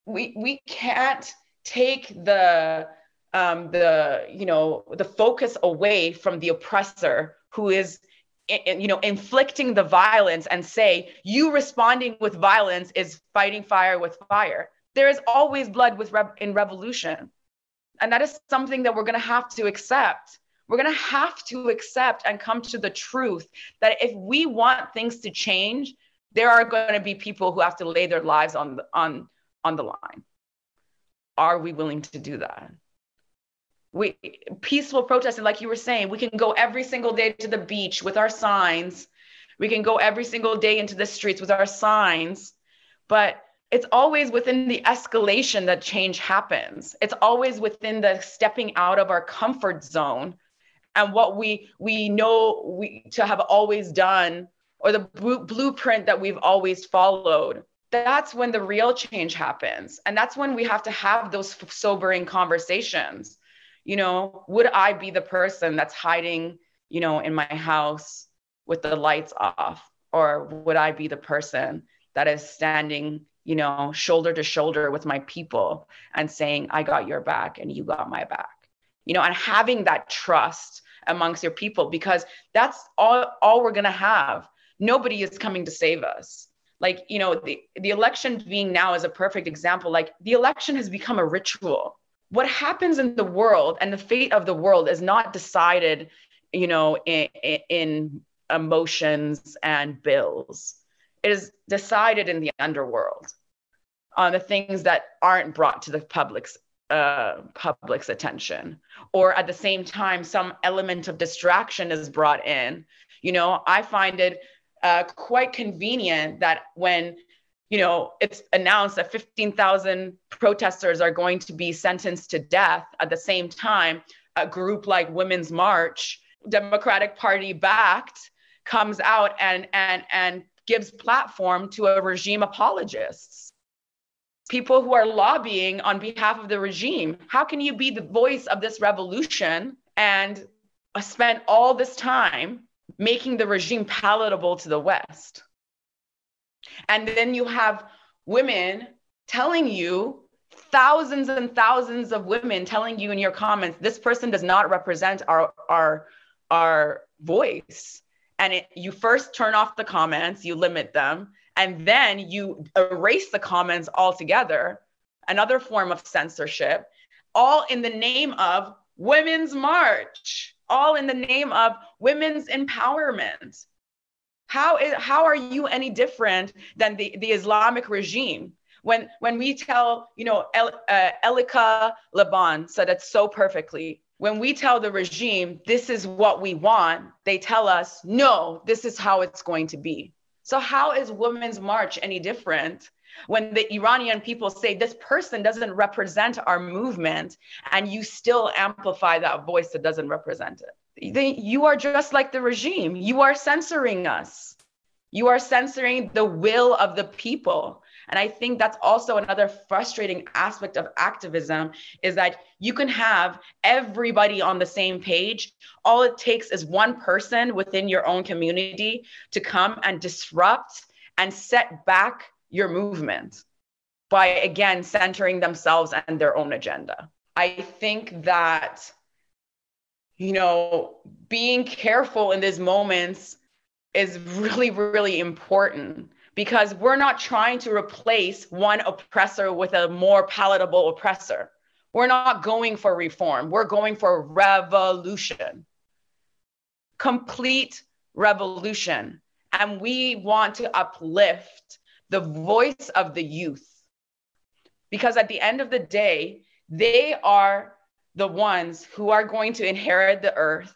we we can't take the um the you know the focus away from the oppressor who is you know inflicting the violence and say you responding with violence is fighting fire with fire. There is always blood with in revolution and that is something that we're going to have to accept. We're going to have to accept and come to the truth that if we want things to change there are going to be people who have to lay their lives on on on the line. Are we willing to do that? We peaceful protesting like you were saying we can go every single day to the beach with our signs. We can go every single day into the streets with our signs. But it's always within the escalation that change happens. It's always within the stepping out of our comfort zone and what we we know we to have always done or the blueprint that we've always followed. That's when the real change happens. And that's when we have to have those sobering conversations. You know, would I be the person that's hiding, you know, in my house with the lights off? Or would I be the person that is standing, you know, shoulder to shoulder with my people and saying, I got your back and you got my back? You know, and having that trust amongst your people because that's all, all we're going to have. Nobody is coming to save us like you know the, the election being now is a perfect example like the election has become a ritual what happens in the world and the fate of the world is not decided you know in, in emotions and bills it is decided in the underworld on the things that aren't brought to the public's uh, public's attention or at the same time some element of distraction is brought in you know i find it uh, quite convenient that when you know, it's announced that 15,000 protesters are going to be sentenced to death. At the same time, a group like Women's March, Democratic Party backed, comes out and and and gives platform to a regime apologists. People who are lobbying on behalf of the regime. How can you be the voice of this revolution and spend all this time making the regime palatable to the West? And then you have women telling you, thousands and thousands of women telling you in your comments, this person does not represent our our our voice. And it, you first turn off the comments, you limit them, and then you erase the comments altogether. Another form of censorship, all in the name of Women's March, all in the name of women's empowerment. How, is, how are you any different than the, the Islamic regime? When, when we tell, you know, El, uh, Elika Laban said it so perfectly. When we tell the regime, this is what we want, they tell us, no, this is how it's going to be. So, how is Women's March any different when the Iranian people say this person doesn't represent our movement and you still amplify that voice that doesn't represent it? you are just like the regime. You are censoring us. You are censoring the will of the people. And I think that's also another frustrating aspect of activism is that you can have everybody on the same page. All it takes is one person within your own community to come and disrupt and set back your movement by, again, centering themselves and their own agenda. I think that, you know, being careful in these moments is really, really important because we're not trying to replace one oppressor with a more palatable oppressor. We're not going for reform, we're going for revolution, complete revolution. And we want to uplift the voice of the youth because at the end of the day, they are the ones who are going to inherit the earth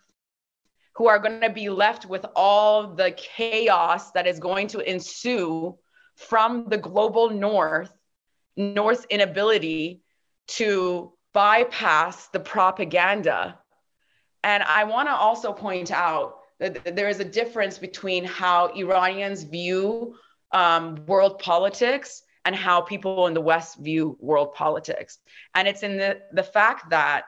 who are going to be left with all the chaos that is going to ensue from the global north, North's inability to bypass the propaganda. And I want to also point out that there is a difference between how Iranians view um, world politics and how people in the West view world politics. And it's in the, the fact that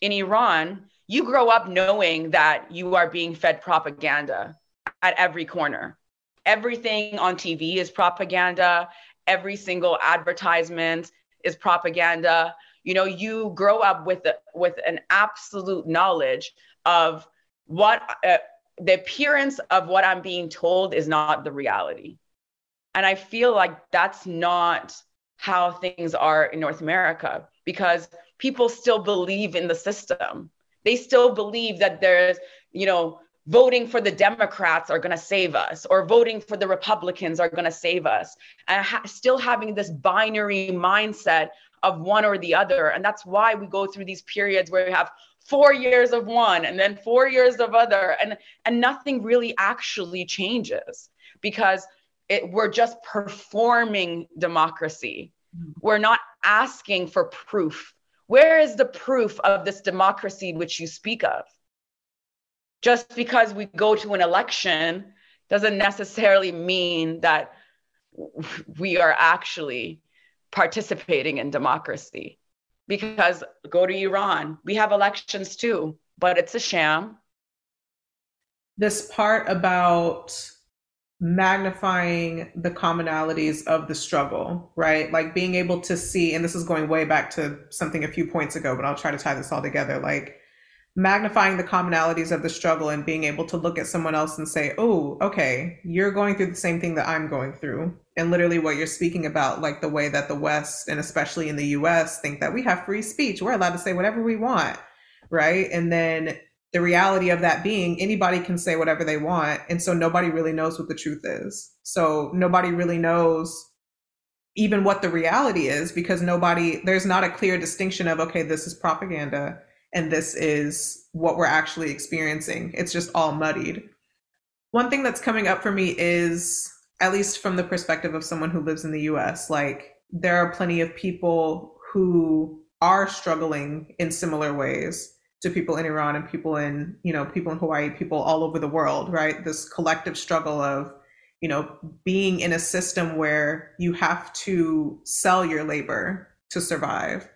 in Iran, you grow up knowing that you are being fed propaganda at every corner. Everything on TV is propaganda, every single advertisement is propaganda. You know, you grow up with with an absolute knowledge of what uh, the appearance of what I'm being told is not the reality. And I feel like that's not how things are in North America because people still believe in the system they still believe that there's, you know, voting for the Democrats are going to save us or voting for the Republicans are going to save us. And ha- still having this binary mindset of one or the other. And that's why we go through these periods where we have four years of one and then four years of other and and nothing really actually changes because it, we're just performing democracy mm-hmm. we're not asking for proof where is the proof of this democracy which you speak of? Just because we go to an election doesn't necessarily mean that we are actually participating in democracy. Because go to Iran, we have elections too, but it's a sham. This part about magnifying the commonalities of the struggle, right? Like being able to see, and this is going way back to something a few points ago, but I'll try to tie this all together. Like magnifying the commonalities of the struggle and being able to look at someone else and say, oh, okay, you're going through the same thing that I'm going through. And literally what you're speaking about, like the way that the West and especially in the US think that we have free speech, we're allowed to say whatever we want, right? And then the reality of that being anybody can say whatever they want and so nobody really knows what the truth is. So nobody really knows even what the reality is because nobody there's not a clear distinction of okay this is propaganda and this is what we're actually experiencing. It's just all muddied. One thing that's coming up for me is at least from the perspective of someone who lives in the US like there are plenty of people who are struggling in similar ways to people in Iran and people in, you know, people in Hawaii, people all over the world, right? This collective struggle of, you know, being in a system where you have to sell your labor to survive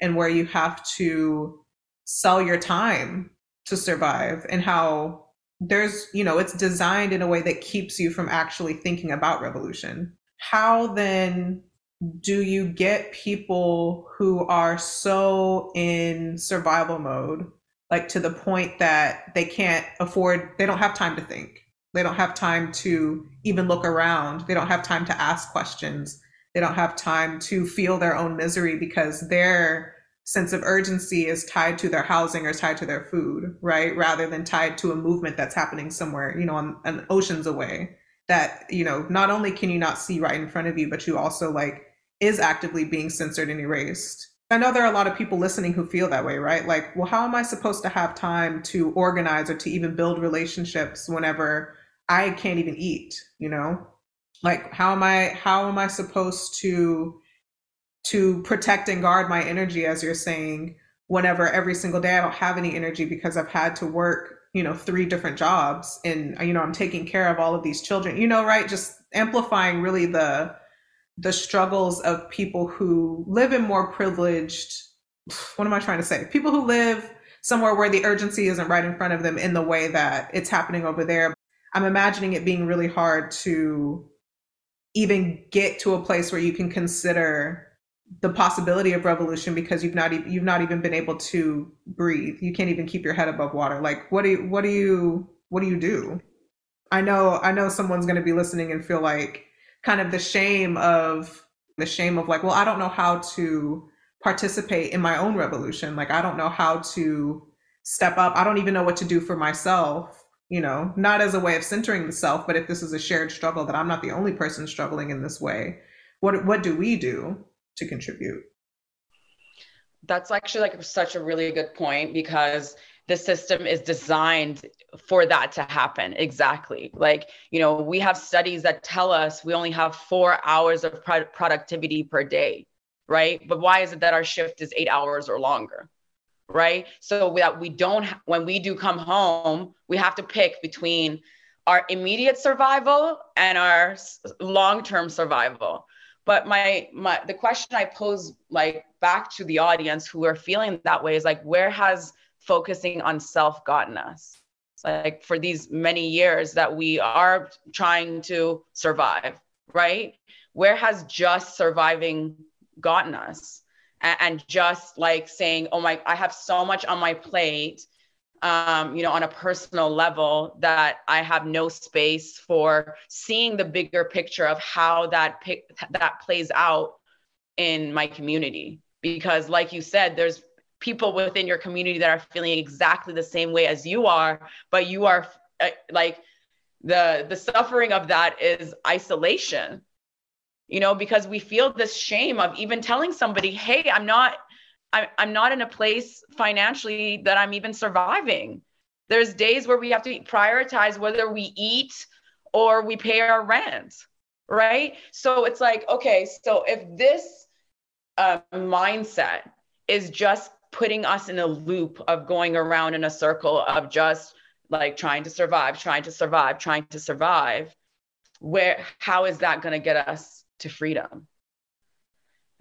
and where you have to sell your time to survive and how there's, you know, it's designed in a way that keeps you from actually thinking about revolution. How then do you get people who are so in survival mode like to the point that they can't afford they don't have time to think. They don't have time to even look around. They don't have time to ask questions. They don't have time to feel their own misery because their sense of urgency is tied to their housing or tied to their food right? Rather than tied to a movement that's happening somewhere you know on, on oceans away that you know not only can you not see right in front of you but you also like is actively being censored and erased. I know there are a lot of people listening who feel that way, right? Like, well, how am I supposed to have time to organize or to even build relationships whenever I can't even eat, you know? Like how am I how am I supposed to to protect and guard my energy as you're saying whenever every single day I don't have any energy because I've had to work you know three different jobs and you know i'm taking care of all of these children you know right just amplifying really the the struggles of people who live in more privileged what am i trying to say people who live somewhere where the urgency isn't right in front of them in the way that it's happening over there i'm imagining it being really hard to even get to a place where you can consider the possibility of revolution because you've not you've not even been able to breathe. You can't even keep your head above water. Like what do you what do you what do you do? I know I know someone's going to be listening and feel like kind of the shame of the shame of like, well, I don't know how to participate in my own revolution. Like I don't know how to step up. I don't even know what to do for myself, you know, not as a way of centering the self, but if this is a shared struggle that I'm not the only person struggling in this way, what what do we do? to contribute that's actually like such a really good point because the system is designed for that to happen. Exactly. Like you know we have studies that tell us we only have four hours of pro- productivity per day right? But why is it that our shift is eight hours or longer right? So that we don't when we do come home we have to pick between our immediate survival and our long-term survival. But my my the question i pose like back to the audience who are feeling that way is like where has focusing on self gotten us like for these many years that we are trying to survive right where has just surviving gotten us and, just like saying oh my i have so much on my plate um, you know, on a personal level, that I have no space for seeing the bigger picture of how that pic- that plays out in my community. Because, like you said, there's people within your community that are feeling exactly the same way as you are, but you are uh, like the the suffering of that is isolation. You know, because we feel this shame of even telling somebody, "Hey, I'm not." I, I'm not in a place financially that I'm even surviving. There's days where we have to prioritize whether we eat or we pay our rent, right? So it's like, okay, so if this uh, mindset is just putting us in a loop of going around in a circle of just like trying to survive, trying to survive, trying to survive, where how is that going to get us to freedom?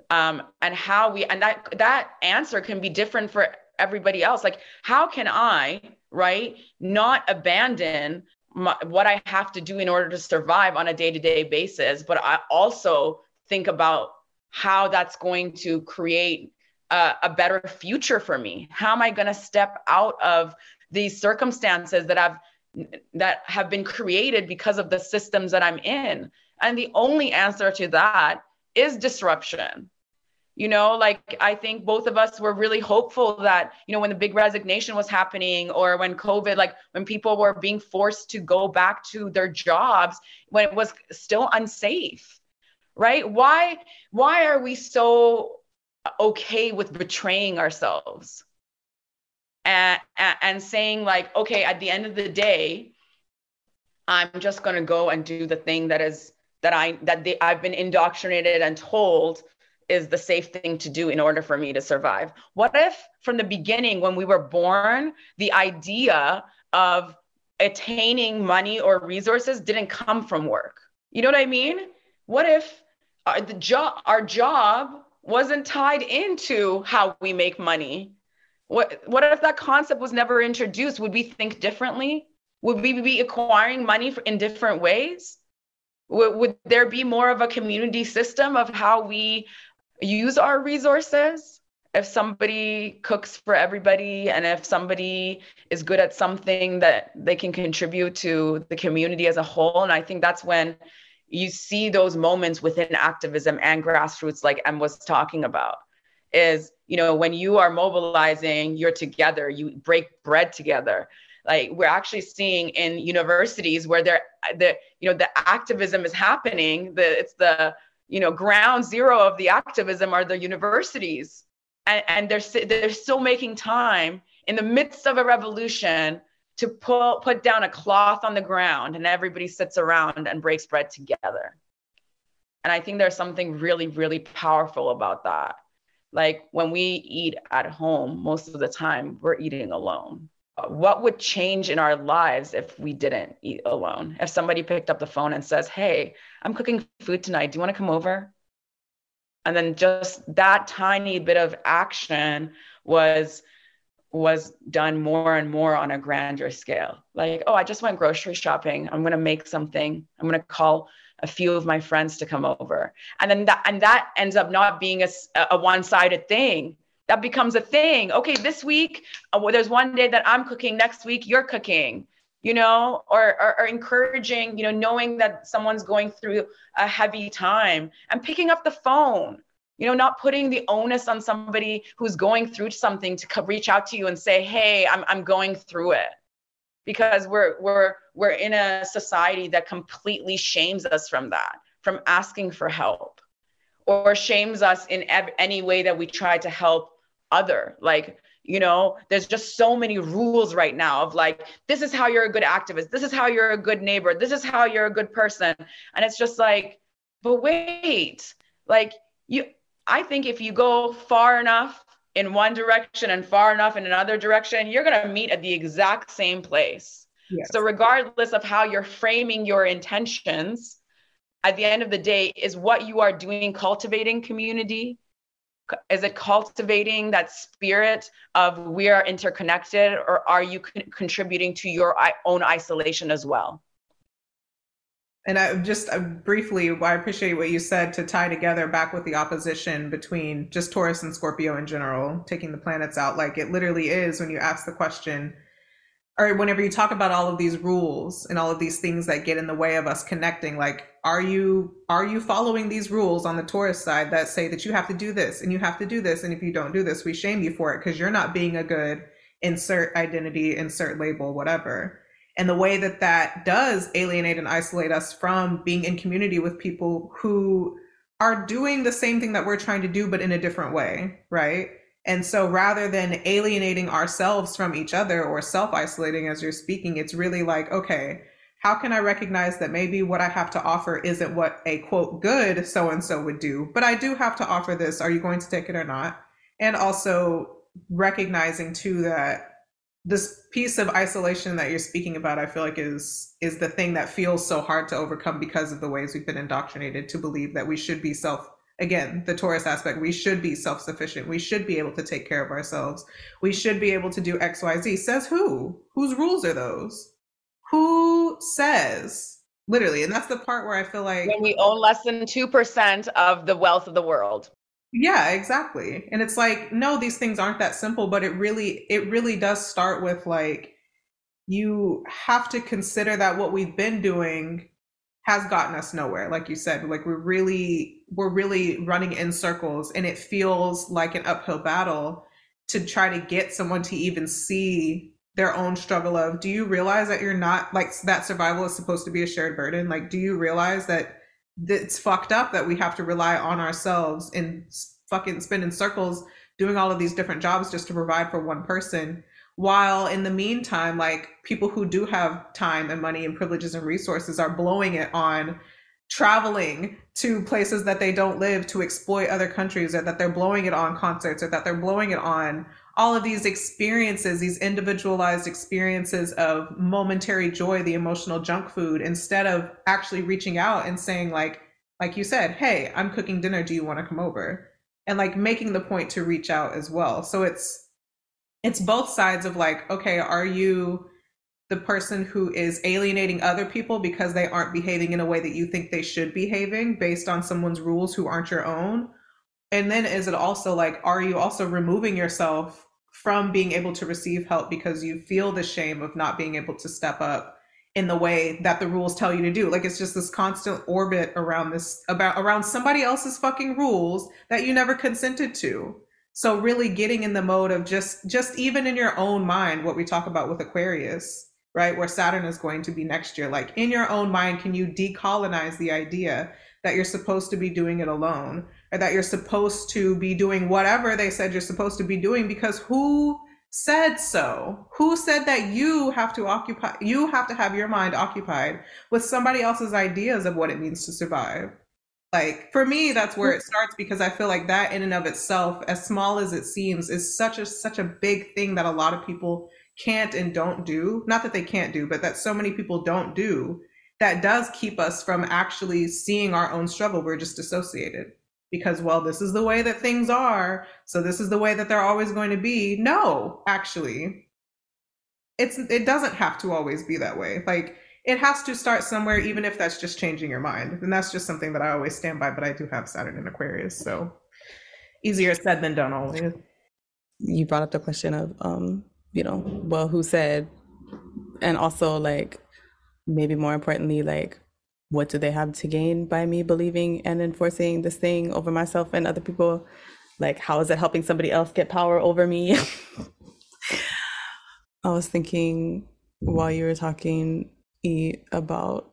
um, and how we and that that answer can be different for everybody else like how can i right not abandon my, what i have to do in order to survive on a day-to-day basis but i also think about how that's going to create a, a better future for me? How am i going to step out of these circumstances that have that have been created because of the systems that i'm in? And the only answer to that is disruption. You know like i think both of us were really hopeful that you know when the big resignation was happening or when covid like when people were being forced to go back to their jobs when it was still unsafe right? Why why are we so okay with betraying ourselves and and saying like okay at the end of the day i'm just going to go and do the thing that is that i that they, i've been indoctrinated and told is the safe thing to do in order for me to survive? What if from the beginning, when we were born, the idea of attaining money or resources didn't come from work? You know what I mean? What if our, the job, our job wasn't tied into how we make money? What, what if that concept was never introduced? Would we think differently? Would we be acquiring money in different ways? Would, would there be more of a community system of how we use our resources if somebody cooks for everybody and if somebody is good at something that they can contribute to the community as a whole and i think that's when you see those moments within activism and grassroots like em was talking about is you know when you are mobilizing you're together you break bread together. Like we're actually seeing in universities where they're the you know the activism is happening the it's the you know ground zero of the activism are the universities. And, and they're, they're still making time in the midst of a revolution to pull, put down a cloth on the ground and everybody sits around and breaks bread together and i think there's something really really powerful about that like when we eat at home most of the time we're eating alone what would change in our lives if we didn't eat alone? If somebody picked up the phone and says, Hey, I'm cooking food tonight. Do you want to come over? And then just that tiny bit of action was was done more and more on a grander scale. Like, oh, I just went grocery shopping. I'm going to make something. I'm going to call a few of my friends to come over. And then that and that ends up not being a, a one-sided thing that becomes a thing. Okay, this week, uh, well, there's one day that I'm cooking, next week, you're cooking, you know, or, or, or, encouraging, you know, knowing that someone's going through a heavy time and picking up the phone, you know, not putting the onus on somebody who's going through something to reach out to you and say, hey, I'm, I'm going through it. Because we're, we're, we're in a society that completely shames us from that, from asking for help or shames us in ev- any way that we try to help other like you know there's just so many rules right now of like this is how you're a good activist this is how you're a good neighbor this is how you're a good person and it's just like but wait like you i think if you go far enough in one direction and far enough in another direction you're going to meet at the exact same place. Yes. so regardless of how you're framing your intentions at the end of the day is what you are doing cultivating community? Is it cultivating that spirit of we are interconnected or are you con- contributing to your own isolation as well and I just uh, briefly, I appreciate what you said to tie together back with the opposition between just Taurus and Scorpio in general, taking the planets out. Like it literally is when you ask the question, or whenever you talk about all of these rules and all of these things that get in the way of us connecting like are you are you following these rules on the taurus side that say that you have to do this and you have to do this and if you don't do this we shame you for it because you're not being a good insert identity insert label whatever and the way that that does alienate and isolate us from being in community with people who are doing the same thing that we're trying to do but in a different way right and so rather than alienating ourselves from each other or self isolating as you're speaking, it's really like, okay, how can I recognize that maybe what I have to offer isn't what a quote good so and so would do, but I do have to offer this. Are you going to take it or not? And also recognizing too that this piece of isolation that you're speaking about i feel like is is the thing that feels so hard to overcome because of the ways we've been indoctrinated to believe that we should be self again the taurus aspect we should be self-sufficient. We should be able to take care of ourselves. We should be able to do xyz says who? Whose rules are those? Who says? Literally and that's the part where i feel like when we own less than 2% of the wealth of the world yeah exactly. And it's like no these things aren't that simple but it really it really does start with like you have to consider that what we've been doing has gotten us nowhere like you said like we're really we're really running in circles and it feels like an uphill battle to try to get someone to even see their own struggle of do you realize that you're not like that survival is supposed to be a shared burden? Like do you realize that it's fucked up that we have to rely on ourselves and fucking spin in circles doing all of these different jobs just to provide for one person. While in the meantime like people who do have time and money and privileges and resources are blowing it on traveling to places that they don't live to exploit other countries or that they're blowing it on concerts or that they're blowing it on all of these experiences these individualized experiences of momentary joy the emotional junk food instead of actually reaching out and saying like like you said hey i'm cooking dinner. Do you want to come over? And like making the point to reach out as well. So it's it's both sides of like, okay, are you the person who is alienating other people because they aren't behaving in a way that you think they should be behaving based on someone's rules who aren't your own? And then is it also like, are you also removing yourself from being able to receive help because you feel the shame of not being able to step up in the way that the rules tell you to do? Like it's just this constant orbit around this about around somebody else's fucking rules that you never consented to. So really getting in the mode of just just even in your own mind what we talk about with Aquarius, right? Where Saturn is going to be next year. Like in your own mind can you decolonize the idea that you're supposed to be doing it alone or that you're supposed to be doing whatever they said you're supposed to be doing because who said so? Who said that you have to occupy you have to have your mind occupied with somebody else's ideas of what it means to survive? like for me that's where it starts because i feel like that in and of itself as small as it seems is such a such a big thing that a lot of people can't and don't do, not that they can't do, but that so many people don't do, that does keep us from actually seeing our own struggle. We're just dissociated because, well, this is the way that things are. So this is the way that they're always going to be. No, actually, it's, it doesn't have to always be that way. Like, it has to start somewhere, even if that's just changing your mind. And that's just something that I always stand by, but I do have Saturn in Aquarius. So easier said than done always. You brought up the question of, um, you know, well, who said, and also like maybe more importantly, like what do they have to gain by me believing and enforcing this thing over myself and other people? Like, how is it helping somebody else get power over me? I was thinking while you were talking e, about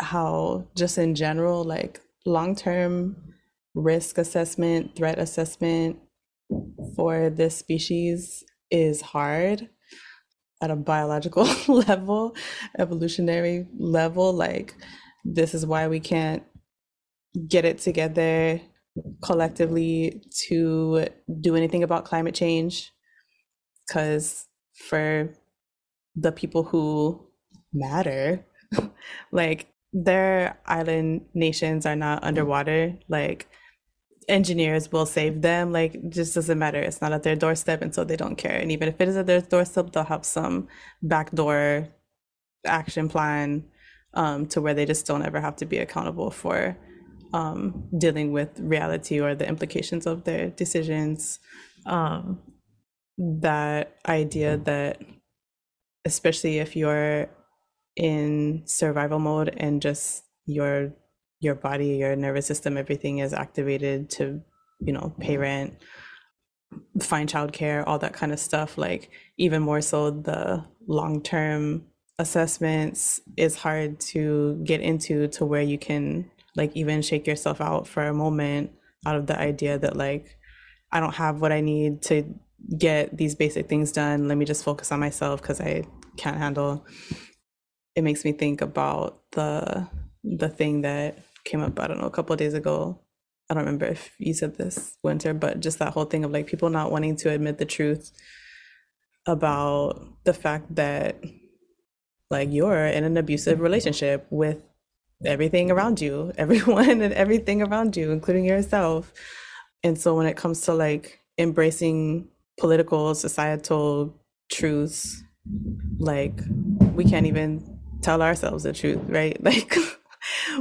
how, just in general, like long term risk assessment, threat assessment for this species is hard at a biological level, evolutionary level. Like, this is why we can't get it together collectively to do anything about climate change. Because for the people who matter, like, their island nations are not underwater. Like, engineers will save them. Like, just doesn't matter. It's not at their doorstep, and so they don't care. And even if it is at their doorstep, they'll have some backdoor action plan um, to where they just don't ever have to be accountable for um, dealing with reality or the implications of their decisions. Um, that idea that, especially if you're in survival mode and just your your body, your nervous system, everything is activated to, you know, pay rent, find childcare, all that kind of stuff. Like even more so the long term assessments is hard to get into to where you can like even shake yourself out for a moment out of the idea that like I don't have what I need to get these basic things done. Let me just focus on myself because I can't handle. It makes me think about the the thing that came up, I don't know, a couple days ago. I don't remember if you said this Wynter, but just that whole thing of like people not wanting to admit the truth about the fact that like you're in an abusive relationship with everything around you, everyone and everything around you, including yourself. And so when it comes to like embracing political, societal truths, like we can't even tell ourselves the truth, right? Like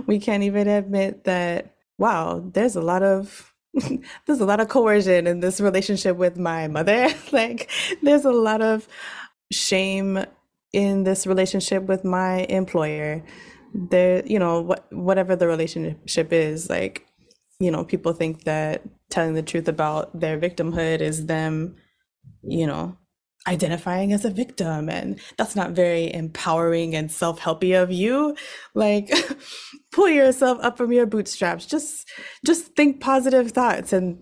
we can't even admit that wow there's a lot of there's a lot of coercion in this relationship with my mother like there's a lot of shame in this relationship with my employer there you know what whatever the relationship is like you know people think that telling the truth about their victimhood is them you know identifying as a victim and that's not very empowering and self-helpy of you. Like pull yourself up from your bootstraps. Just just think positive thoughts and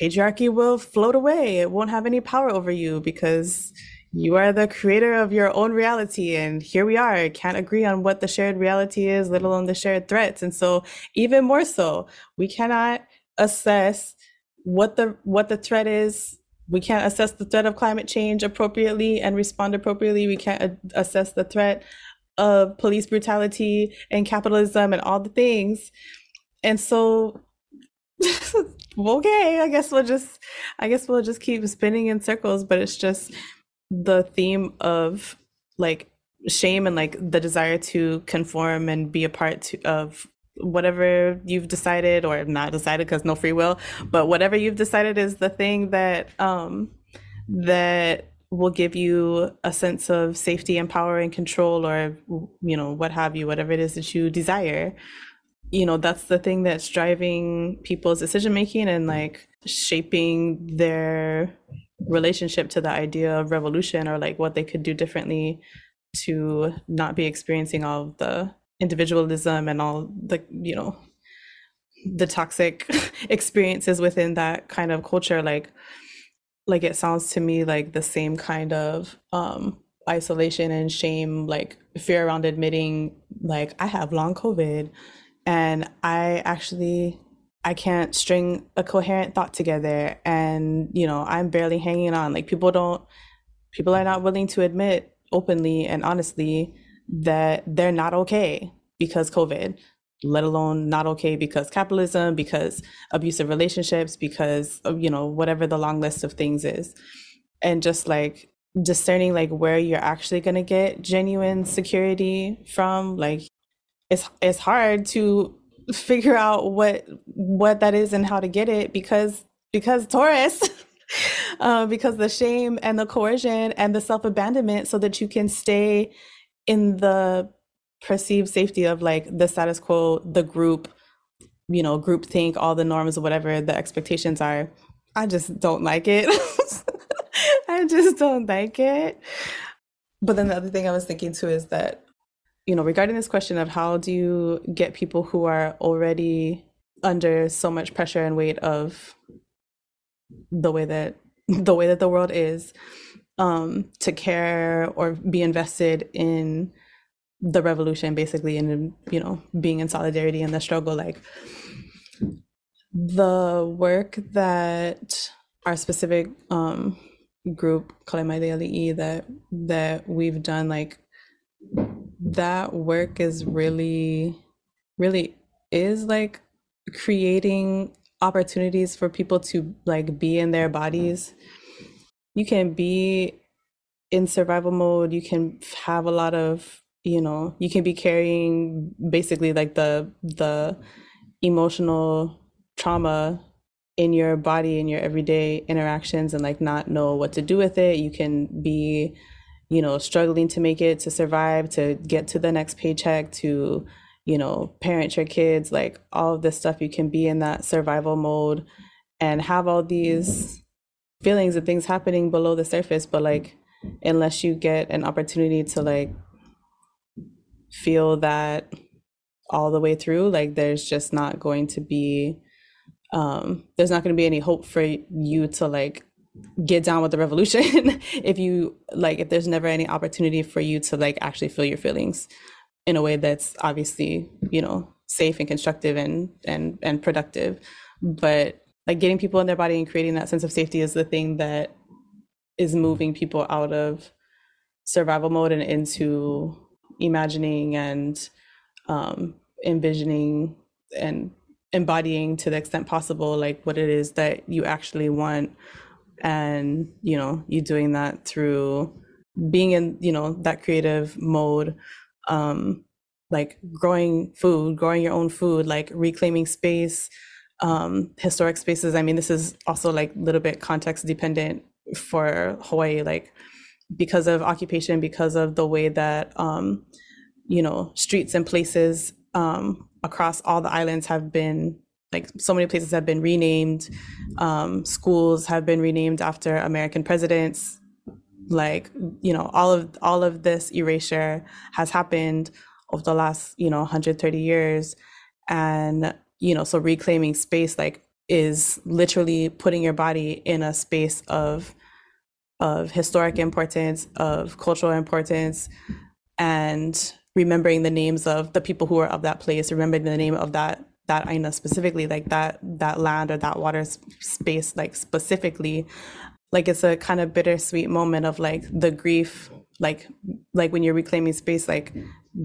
patriarchy will float away. It won't have any power over you because you are the creator of your own reality and here we are can't agree on what the shared reality is let alone the shared threats and so even more so we cannot assess what the what the threat is we can't assess the threat of climate change appropriately and respond appropriately. We can't a- assess the threat of police brutality and capitalism and all the things. And so okay, I guess we'll just I guess we'll just keep spinning in circles, but it's just the theme of like shame and like the desire to conform and be a part to, of whatever you've decided or not decided because no free will but whatever you've decided is the thing that um that will give you a sense of safety and power and control or you know what have you whatever it is that you desire. You know that's the thing that's driving people's decision making and like shaping their relationship to the idea of revolution or like what they could do differently to not be experiencing all of the individualism and all the you know the toxic experiences within that kind of culture like like it sounds to me like the same kind of um isolation and shame like fear around admitting like i have long covid and i actually i can't string a coherent thought together and you know i'm barely hanging on like people don't people are not willing to admit openly and honestly that they're not okay because COVID, let alone not okay because capitalism, because abusive relationships, because you know, whatever the long list of things is. And just like discerning like where you're actually going to get genuine security from, like it's it's hard to figure out what what that is and how to get it because because Taurus uh, because the shame and the coercion and the self abandonment so that you can stay in the perceived safety of like the status quo, the group, you know, group think, all the norms, whatever the expectations are. I just don't like it. I just don't like it. But then the other thing I was thinking too is that, you know, regarding this question of how do you get people who are already under so much pressure and weight of the way that the way that the world is um, to care or be invested in the revolution basically and you know being in solidarity in the struggle like the work that our specific um, group Kalemaile that that we've done like that work is really really is like creating opportunities for people to like be in their bodies. You can be in survival mode. You can have a lot of you know you can be carrying basically like the the emotional trauma in your body in your everyday interactions and like not know what to do with it. You can be you know struggling to make it to survive to get to the next paycheck to you know, parent your kids, like all of this stuff, you can be in that survival mode and have all these feelings and things happening below the surface. But like, unless you get an opportunity to like feel that all the way through, like, there's just not going to be, um, there's not going to be any hope for you to like get down with the revolution if you like if there's never any opportunity for you to like actually feel your feelings in a way that's obviously you know safe and constructive and and and productive. But like getting people in their body and creating that sense of safety is the thing that is moving people out of survival mode and into imagining and um, envisioning and embodying to the extent possible like what it is that you actually want and you know you doing that through being in you know that creative mode um, like growing food, growing your own food, like reclaiming space, um, historic spaces. I mean, this is also like a little bit context dependent for Hawaii, like because of occupation, because of the way that, um, you know, streets and places um, across all the islands have been like so many places have been renamed. Um, schools have been renamed after american presidents. Like you know all of all of this erasure has happened over the last you know 130 years. And you know so reclaiming space like is literally putting your body in a space of of historic importance of cultural importance and remembering the names of the people who are of that place remembering the name of that that aina specifically like that that land or that water space like specifically like it's a kind of bittersweet moment of like the grief like like when you're reclaiming space like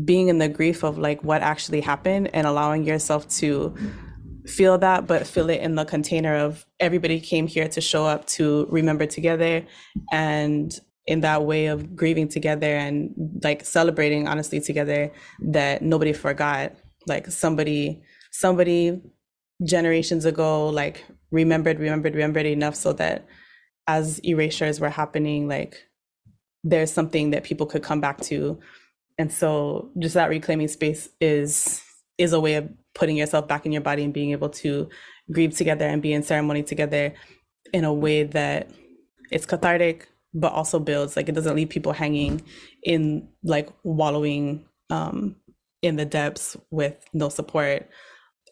being in the grief of like what actually happened and allowing yourself to feel that but feel it in the container of everybody came here to show up to remember together and in that way of grieving together and like celebrating honestly together that nobody forgot like somebody somebody generations ago like remembered remembered remembered enough so that as erasures were happening, like there's something that people could come back to. And so just that reclaiming space is is a way of putting yourself back in your body and being able to grieve together and be in ceremony together in a way that it's cathartic but also builds like it doesn't leave people hanging in like wallowing um in the depths with no support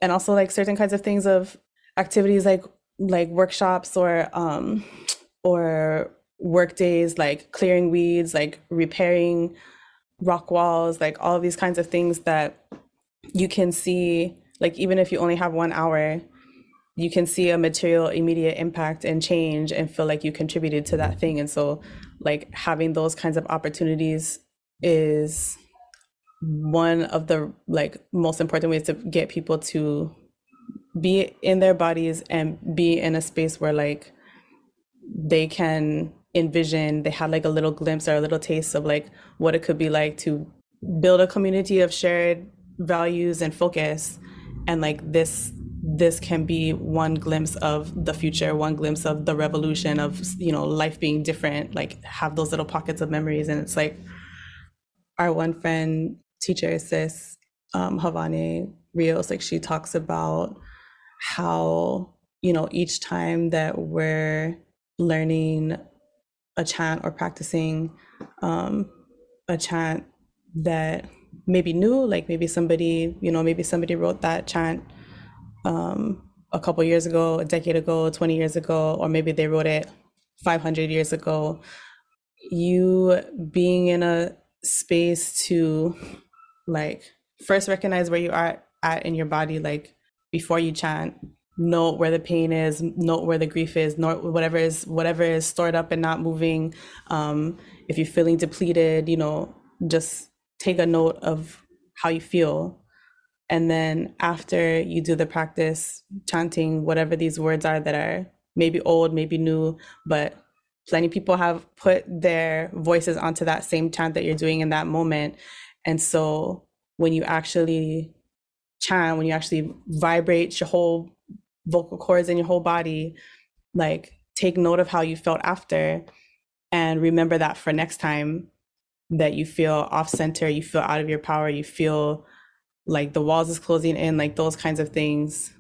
and also like certain kinds of things of activities like like workshops or um or work days like clearing weeds, like repairing rock walls, like all these kinds of things that you can see, like even if you only have one hour, you can see a material immediate impact and change and feel like you contributed to that thing. And so like having those kinds of opportunities is one of the like most important ways to get people to be in their bodies and be in a space where like they can envision they had like a little glimpse or a little taste of like what it could be like to build a community of shared values and focus. And like this this can be one glimpse of the future one glimpse of the revolution of you know life being different like have those little pockets of memories. And it's like our one friend teacher sis um, havane rios like she talks about how you know each time that we're learning a chant or practicing um, a chant that maybe new like maybe somebody you know maybe somebody wrote that chant um, a couple years ago a decade ago 20 years ago or maybe they wrote it 500 years ago. You being in a space to like first recognize where you are at in your body like before you chant note where the pain is note where the grief is note whatever is whatever is stored up and not moving. Um, if you're feeling depleted you know just take a note of how you feel. And then after you do the practice chanting whatever these words are that are maybe old maybe new but plenty people have put their voices onto that same chant that you're doing in that moment and so when you actually chant when you actually vibrate your whole vocal cords in your whole body like take note of how you felt after and remember that for next time that you feel off center you feel out of your power you feel like the walls is closing in like those kinds of things.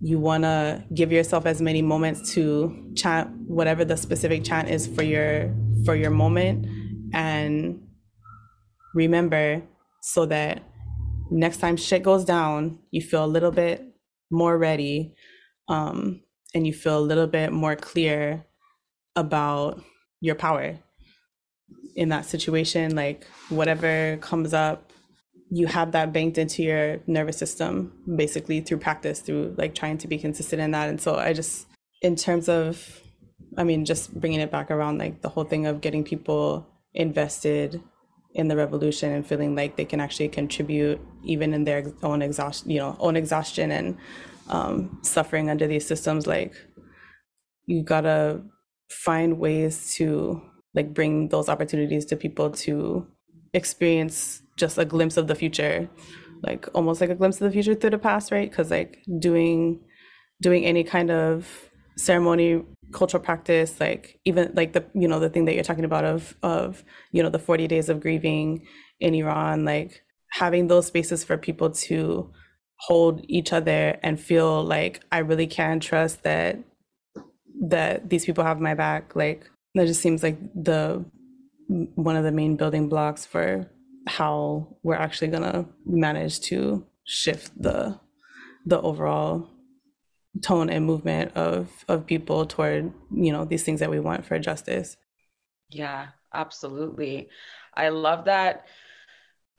You want to give yourself as many moments to chant whatever the specific chant is for your for your moment and remember so that next time shit goes down you feel a little bit more ready um, and you feel a little bit more clear about your power in that situation. Like whatever comes up you have that banked into your nervous system basically through practice through like trying to be consistent in that. And so i just in terms of i mean just bringing it back around like the whole thing of getting people invested in the revolution and feeling like they can actually contribute even in their own exhaustion you know own exhaustion and um, suffering under these systems like you gotta find ways to like bring those opportunities to people to experience just a glimpse of the future like almost like a glimpse of the future through the past right? Because like doing doing any kind of ceremony cultural practice like even like the you know the thing that you're talking about of of you know the 40 days of grieving in iran like having those spaces for people to hold each other and feel like i really can trust that that these people have my back. Like that just seems like the one of the main building blocks for how we're actually going to manage to shift the the overall tone and movement of of people toward you know these things that we want for justice. Yeah absolutely. I love that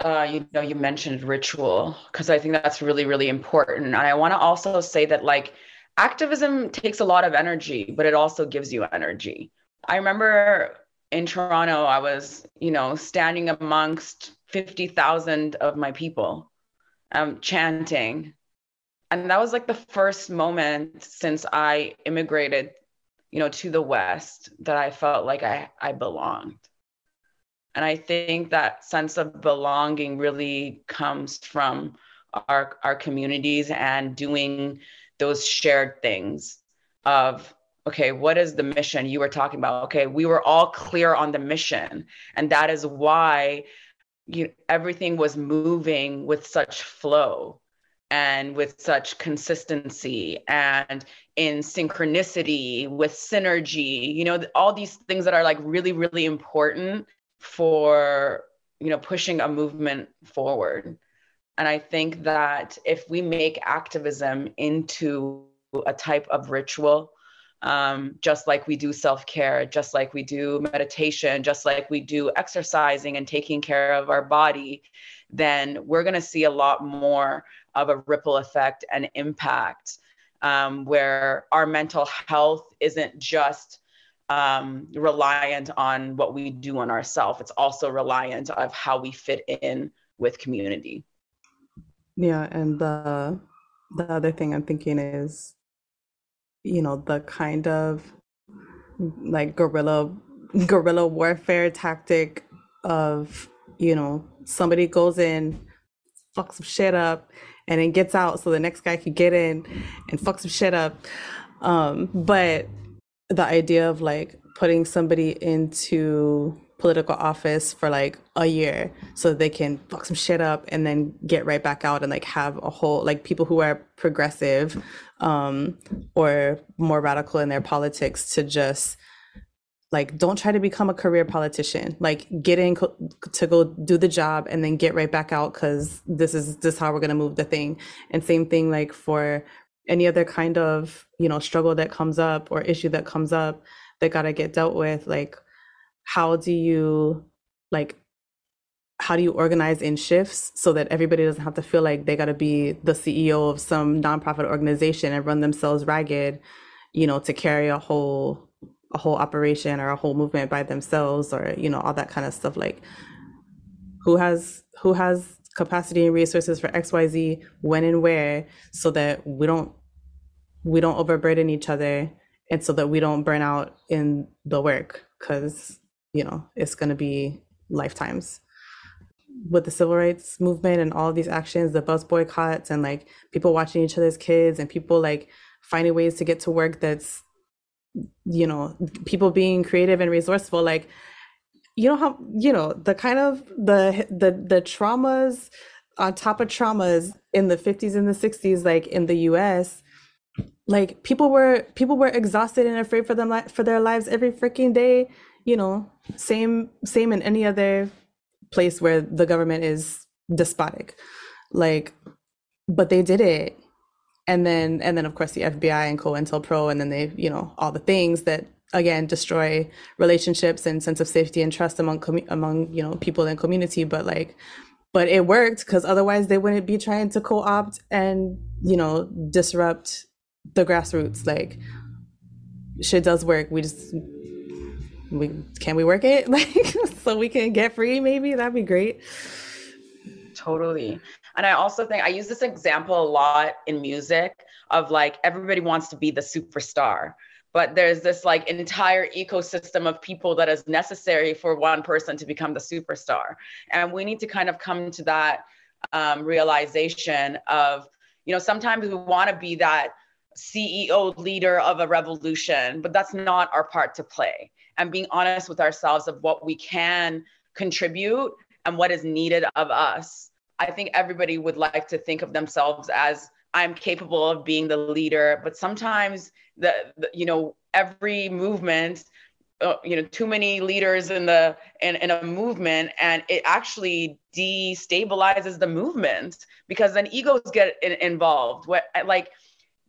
uh, you know you mentioned ritual because i think that's really really important. And i want to also say that like activism takes a lot of energy but it also gives you energy. I remember in toronto i was you know standing amongst 50000 of my people um, chanting and that was like the first moment since I immigrated, you know, to the West that I felt like I, I belonged. And I think that sense of belonging really comes from our, our communities and doing those shared things of, okay, what is the mission you were talking about? Okay, we were all clear on the mission. And that is why you, everything was moving with such flow and with such consistency and in synchronicity with synergy you know all these things that are like really really important for you know pushing a movement forward. And i think that if we make activism into a type of ritual um, just like we do self care, just like we do meditation, just like we do exercising and taking care of our body, then we're going to see a lot more of a ripple effect and impact um, where our mental health isn't just um, reliant on what we do on ourselves. It's also reliant of how we fit in with community. Yeah, and the the other thing I'm thinking is, you know, the kind of like guerrilla guerrilla warfare tactic of, you know, somebody goes in, fucks some shit up, and then gets out so the next guy can get in and fuck some shit up. Um, but the idea of like putting somebody into political office for like a year so they can fuck some shit up and then get right back out and like have a whole like people who are progressive um or more radical in their politics to just like don't try to become a career politician. Like get in co- to go do the job and then get right back out because this is this is how we're going to move the thing. And same thing like for any other kind of you know struggle that comes up or issue that comes up that got to get dealt with like how do you like how do you organize in shifts so that everybody doesn't have to feel like they got to be the ceo of some nonprofit organization and run themselves ragged you know to carry a whole a whole operation or a whole movement by themselves or you know all that kind of stuff like who has who has capacity and resources for xyz when and where so that we don't we don't overburden each other and so that we don't burn out in the work because you know it's going to be lifetimes. With the civil rights movement and all these actions the bus boycotts and like people watching each other's kids and people like finding ways to get to work that's you know people being creative and resourceful like you know how you know the kind of the the the traumas on top of traumas in the 50s and the 60s like in the US like people were people were exhausted and afraid for them for their lives every freaking day you know same same in any other place where the government is despotic like but they did it and then and then of course the FBI and COINTELPRO and then they you know all the things that again destroy relationships and sense of safety and trust among among you know people and community. But like but it worked because otherwise they wouldn't be trying to co-opt and you know disrupt the grassroots. Like shit does work. We just we can we work it? Like so we can get free maybe? That'd be great. Totally and i also think i use this example a lot in music of like everybody wants to be the superstar but there's this like entire ecosystem of people that is necessary for one person to become the superstar and we need to kind of come to that um, realization of you know sometimes we want to be that ceo leader of a revolution but that's not our part to play and being honest with ourselves of what we can contribute and what is needed of us. I think everybody would like to think of themselves as I'm capable of being the leader, but sometimes the, the you know every movement uh, you know too many leaders in the in, in a movement and it actually destabilizes the movement because then egos get in, involved. What like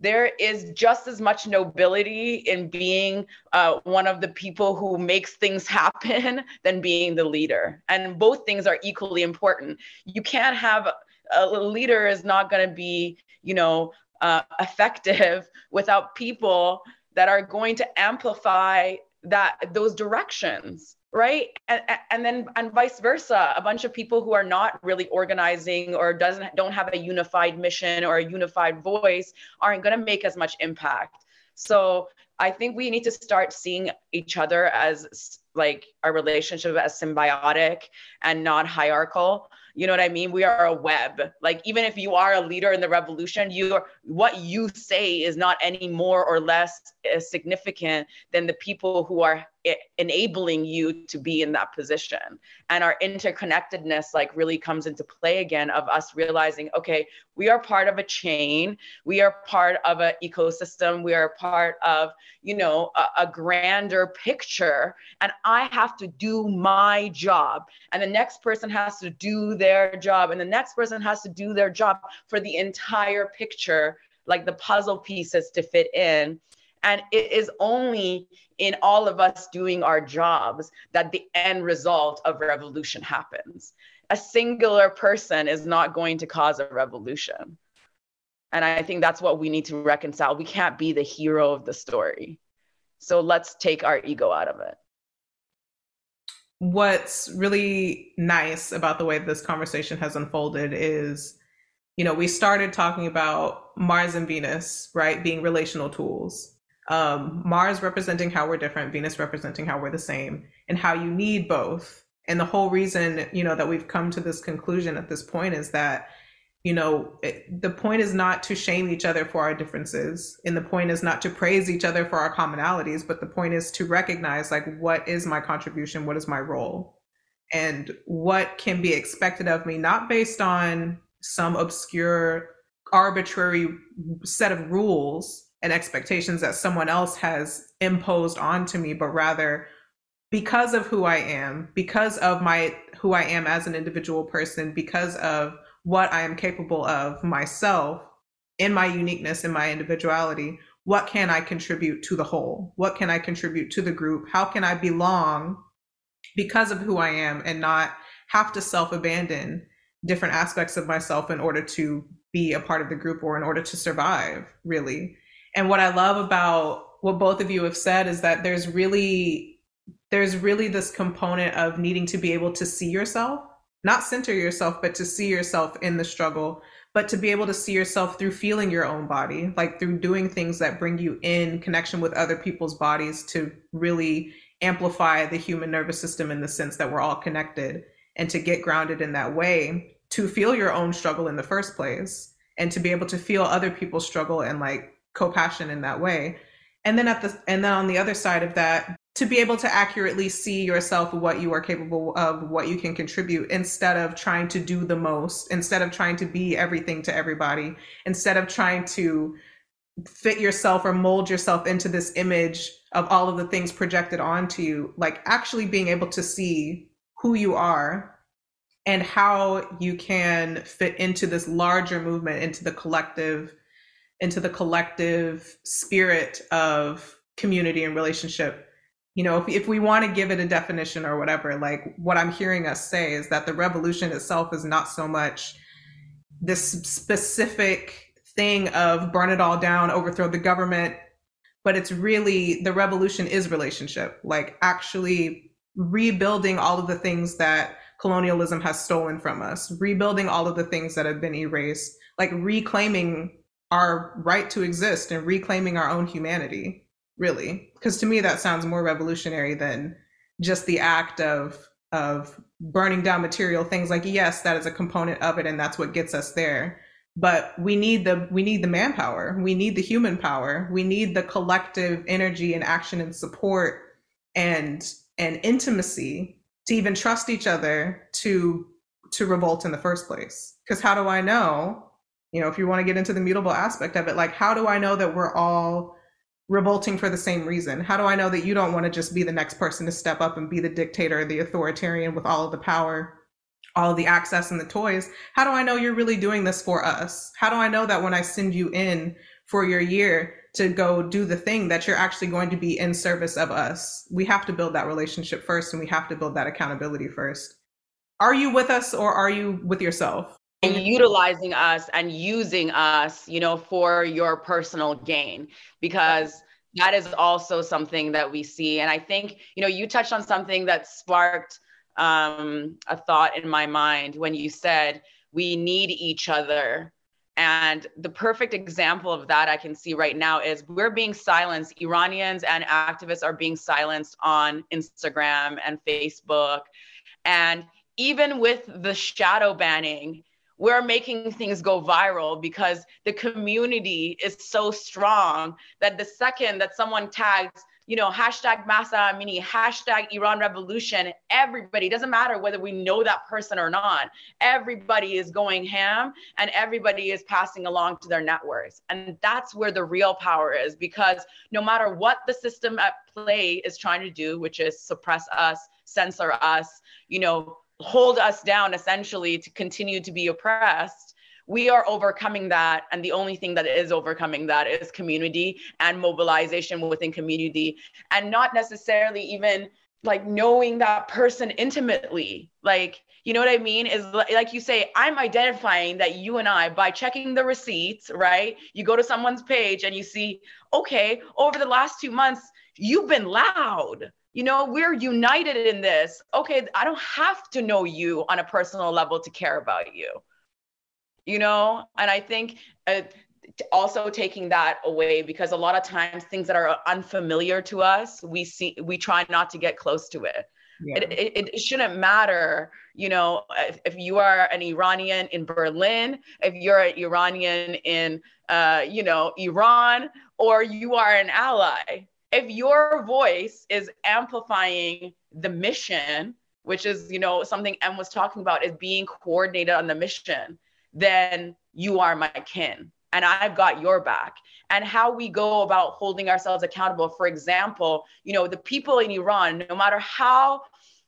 there is just as much nobility in being uh, one of the people who makes things happen than being the leader. And both things are equally important. You can't have a leader is not going to be, you know, uh, effective without people that are going to amplify that those directions right and, and then and vice versa a bunch of people who are not really organizing or doesn't don't have a unified mission or a unified voice aren't going to make as much impact so i think we need to start seeing each other as like our relationship as symbiotic and not hierarchical you know what I mean? We are a web. Like even if you are a leader in the revolution, you are what you say is not any more or less uh, significant than the people who are enabling you to be in that position. And our interconnectedness like really comes into play again of us realizing okay we are part of a chain. We are part of an ecosystem. We are part of you know a, a grander picture. And i have to do my job. And the next person has to do their job. And the next person has to do their job for the entire picture like the puzzle pieces to fit in and it is only in all of us doing our jobs that the end result of revolution happens. A singular person is not going to cause a revolution. And I think that's what we need to reconcile. We can't be the hero of the story. So let's take our ego out of it. What's really nice about the way this conversation has unfolded is, you know, we started talking about Mars and Venus, right, being relational tools. Um, Mars representing how we're different, Venus representing how we're the same, and how you need both. And the whole reason, you know, that we've come to this conclusion at this point is that you know, it, the point is not to shame each other for our differences. And the point is not to praise each other for our commonalities, but the point is to recognize like, what is my contribution? What is my role? And what can be expected of me, not based on some obscure, arbitrary set of rules and expectations that someone else has imposed onto me, but rather because of who I am, because of my who I am as an individual person, because of what I am capable of myself in my uniqueness, in my individuality. What can I contribute to the whole? What can I contribute to the group? How can I belong because of who I am and not have to self abandon different aspects of myself in order to be a part of the group or in order to survive, really? And what I love about what both of you have said is that there's really there's really this component of needing to be able to see yourself not center yourself, but to see yourself in the struggle, but to be able to see yourself through feeling your own body, like through doing things that bring you in connection with other people's bodies to really amplify the human nervous system in the sense that we're all connected and to get grounded in that way to feel your own struggle in the first place and to be able to feel other people's struggle and like co-passion in that way. And then at the and then on the other side of that to be able to accurately see yourself what you are capable of what you can contribute instead of trying to do the most instead of trying to be everything to everybody instead of trying to fit yourself or mold yourself into this image of all of the things projected onto you like actually being able to see who you are and how you can fit into this larger movement into the collective into the collective spirit of community and relationship. You know if, if we want to give it a definition or whatever like what i'm hearing us say is that the revolution itself is not so much this specific thing of burn it all down overthrow the government but it's really the revolution is relationship like actually rebuilding all of the things that colonialism has stolen from us rebuilding all of the things that have been erased like reclaiming our right to exist and reclaiming our own humanity really. Because to me that sounds more revolutionary than just the act of of burning down material things. Like yes that is a component of it and that's what gets us there but we need the we need the manpower. We need the human power. We need the collective energy and action and support and and intimacy to even trust each other to to revolt in the first place. Because how do i know you know if you want to get into the mutable aspect of it like how do i know that we're all revolting for the same reason? How do I know that you don't want to just be the next person to step up and be the dictator, the authoritarian with all of the power, all the access and the toys? How do I know you're really doing this for us? How do I know that when I send you in for your year to go do the thing that you're actually going to be in service of us? We have to build that relationship first and we have to build that accountability first. Are you with us or are you with yourself? And utilizing us and using us you know for your personal gain because that is also something that we see and i think you know you touched on something that sparked um, a thought in my mind when you said we need each other and the perfect example of that I can see right now is we're being silenced. Iranians and activists are being silenced on Instagram and Facebook. And even with the shadow banning, we're making things go viral because the community is so strong that the second that someone tags you know, hashtag Mahsa Amini, hashtag Iran Revolution. Everybody, doesn't matter whether we know that person or not, everybody is going ham and everybody is passing along to their networks. And that's where the real power is because no matter what the system at play is trying to do, which is suppress us, censor us, you know, hold us down essentially to continue to be oppressed we are overcoming that. And the only thing that is overcoming that is community and mobilization within community. And not necessarily even like knowing that person intimately. Like you know what i mean? Is like you say i'm identifying that you and i by checking the receipts right? You go to someone's page and you see okay over the last two months you've been loud. You know, we're united in this. Okay, I don't have to know you on a personal level to care about you. You know, and I think uh, also taking that away because a lot of times things that are unfamiliar to us, we see we try not to get close to it. Yeah. It, it, it, shouldn't matter, you know, if, if, you are an Iranian in Berlin, if you're an Iranian in, uh, you know, Iran, or you are an ally. If your voice is amplifying the mission, which is, you know, something Em was talking about, is being coordinated on the mission, then you are my kin and I've got your back. And how we go about holding ourselves accountable. For example, you know, the people in Iran, no matter how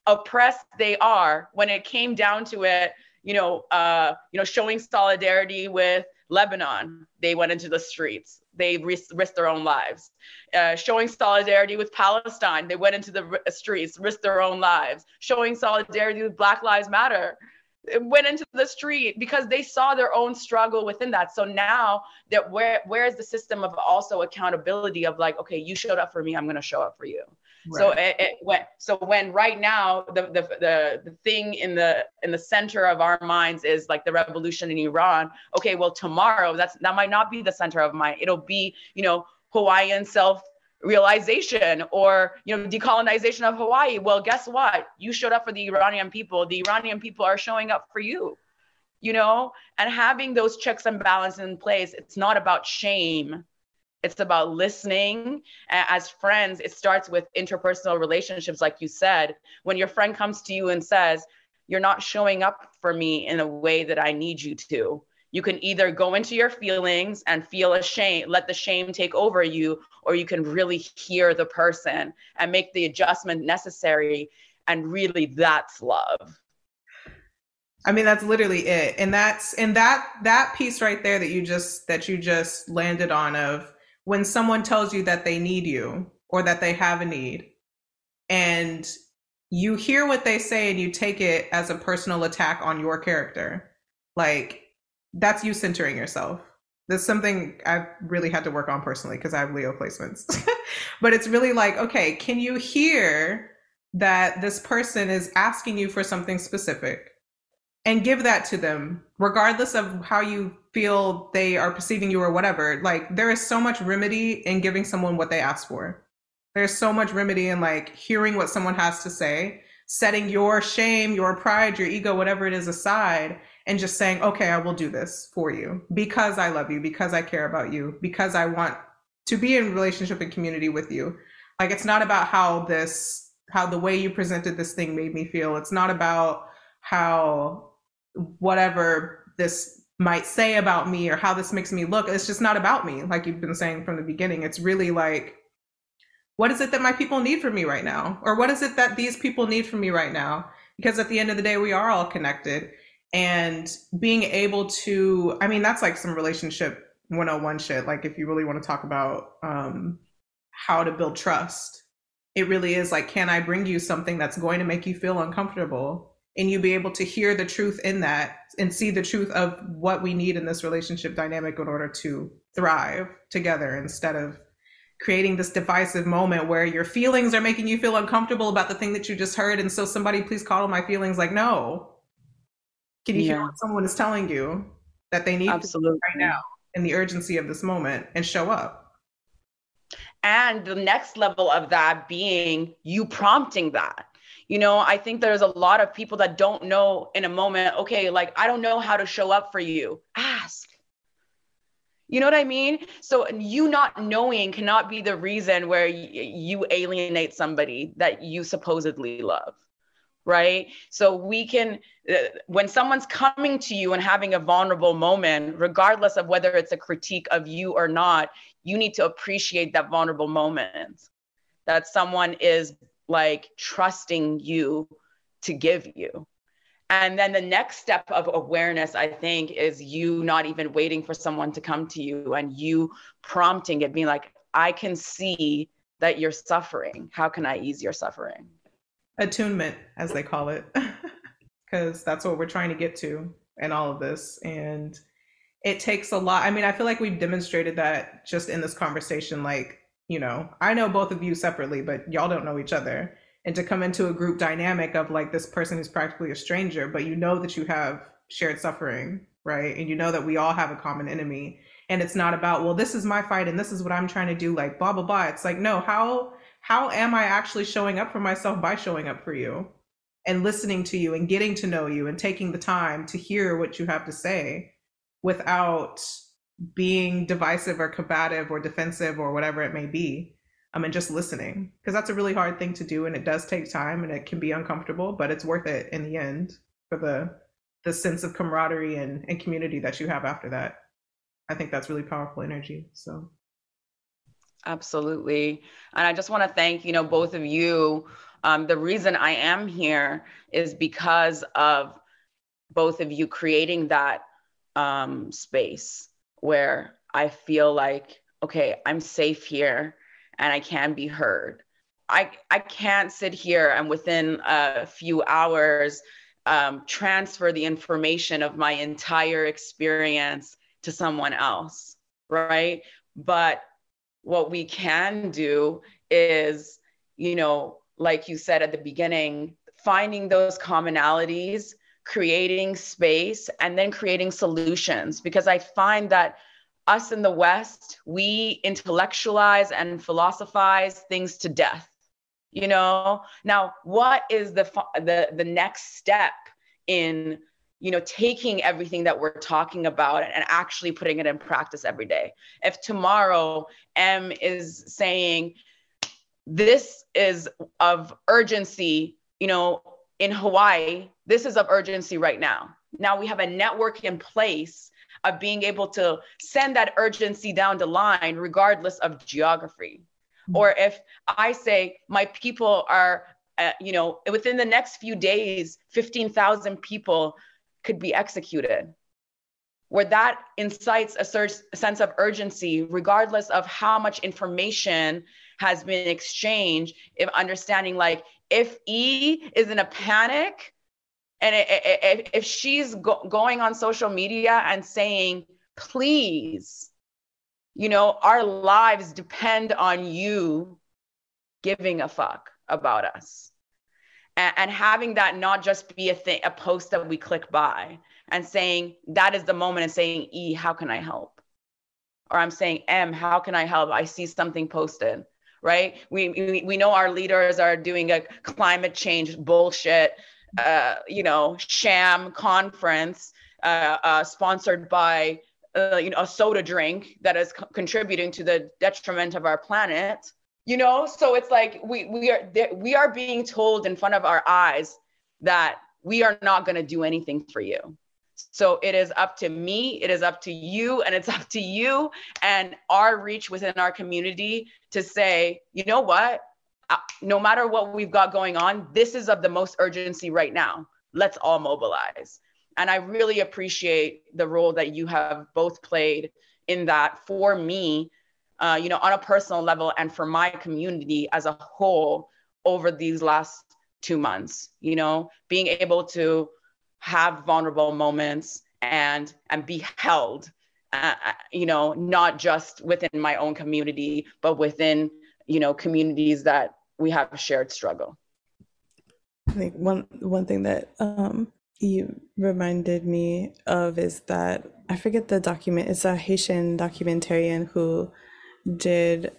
oppressed they are, when it came down to it, you know, uh, you know, showing solidarity with Lebanon, they went into the streets. They risked, their own lives. Uh, showing solidarity with Palestine, they went into the streets, risked their own lives. Showing solidarity with Black Lives Matter, went into the street because they saw their own struggle within that. So now that where where is the system of also accountability of like, okay, you showed up for me, I'm gonna show up for you. Right. So it, it when so when right now the, the the the thing in the in the center of our minds is like the revolution in Iran. Okay, well tomorrow that's that might not be the center of mine. It'll be you know Hawaiian self realization or you know decolonization of hawaii well guess what you showed up for the iranian people the iranian people are showing up for you you know and having those checks and balances in place it's not about shame it's about listening as friends it starts with interpersonal relationships like you said when your friend comes to you and says you're not showing up for me in a way that i need you to you can either go into your feelings and feel ashamed, let the shame take over you, or you can really hear the person and make the adjustment necessary. And really, that's love. I mean, that's literally it. And that's and that that piece right there that you just that you just landed on of when someone tells you that they need you or that they have a need and you hear what they say and you take it as a personal attack on your character. Like that's you centering yourself. That's something I've really had to work on personally because I have Leo placements. but it's really like, okay, can you hear that this person is asking you for something specific and give that to them, regardless of how you feel they are perceiving you or whatever? Like, there is so much remedy in giving someone what they ask for. There's so much remedy in like hearing what someone has to say, setting your shame, your pride, your ego, whatever it is aside, and just saying, okay, I will do this for you because I love you, because I care about you, because I want to be in relationship and community with you. Like it's not about how this, how the way you presented this thing made me feel. It's not about how whatever this might say about me or how this makes me look. It's just not about me, like you've been saying from the beginning. It's really like, what is it that my people need from me right now? Or what is it that these people need from me right now? Because at the end of the day, we are all connected and being able to i mean that's like some relationship 101 shit like if you really want to talk about um how to build trust it really is like can i bring you something that's going to make you feel uncomfortable and you be able to hear the truth in that and see the truth of what we need in this relationship dynamic in order to thrive together instead of creating this divisive moment where your feelings are making you feel uncomfortable about the thing that you just heard and so somebody please call my feelings like no can you yeah. hear what someone is telling you that they need Absolutely. right now in the urgency of this moment and show up? And the next level of that being you prompting that. You know, I think there's a lot of people that don't know in a moment, okay, like, I don't know how to show up for you. Ask. You know what I mean? So you not knowing cannot be the reason where y- you alienate somebody that you supposedly love right? So we can, uh, when someone's coming to you and having a vulnerable moment, regardless of whether it's a critique of you or not, you need to appreciate that vulnerable moment that someone is like trusting you to give you. And then the next step of awareness, I think, is you not even waiting for someone to come to you and you prompting it, being like, I can see that you're suffering. How can I ease your suffering? attunement, as they call it, because that's what we're trying to get to in all of this. And it takes a lot. I mean, I feel like we've demonstrated that just in this conversation. Like, you know, I know both of you separately, but y'all don't know each other. And to come into a group dynamic of like this person who's practically a stranger, but you know that you have shared suffering, right? And you know that we all have a common enemy. And it's not about, well, this is my fight and this is what I'm trying to do, like blah, blah, blah. It's like, no, how how am I actually showing up for myself by showing up for you and listening to you and getting to know you and taking the time to hear what you have to say without being divisive or combative or defensive or whatever it may be um, and just listening because that's a really hard thing to do and it does take time and it can be uncomfortable but it's worth it in the end for the the sense of camaraderie and, and community that you have after that i think that's really powerful energy so Absolutely. And I just want to thank, you know, both of you. Um, the reason I am here is because of both of you creating that um, space where I feel like, okay, I'm safe here and I can be heard. I, I can't sit here and within a few hours um, transfer the information of my entire experience to someone else, right? But what we can do is, you know, like you said at the beginning, finding those commonalities, creating space, and then creating solutions. Because I find that us in the West, we intellectualize and philosophize things to death. You know, now what is the the the next step in you know taking everything that we're talking about and actually putting it in practice every day if tomorrow Em is saying this is of urgency you know in hawaii this is of urgency right now. Now we have a network in place of being able to send that urgency down the line regardless of geography. Mm-hmm. or if i say my people are uh, you know within the next few days 15000 people could be executed. Where that incites a, search, a sense of urgency regardless of how much information has been exchanged if understanding like if e is in a panic and if she's go- going on social media and saying please you know our lives depend on you giving a fuck about us and, and having that not just be a thing, a post that we click by and saying that is the moment and saying, E, how can I help? Or I'm saying, Em, how can I help? I see something posted, right? We, we, we know our leaders are doing a climate change bullshit, uh, you know, sham conference uh, uh, sponsored by, uh, you know, a soda drink that is co- contributing to the detriment of our planet you know? So it's like we we are we are being told in front of our eyes that we are not going to do anything for you. So it is up to me it is up to you and it's up to you and our reach within our community to say you know what no matter what we've got going on this is of the most urgency right now. Let's all mobilize. And i really appreciate the role that you have both played in that for me uh, you know, on a personal level and for my community as a whole over these last two months, you know, being able to have vulnerable moments and and be held uh, uh, you know not just within my own community but within you know communities that we have a shared struggle. I think one one thing that um you reminded me of is that i forget the document it's a haitian documentarian who did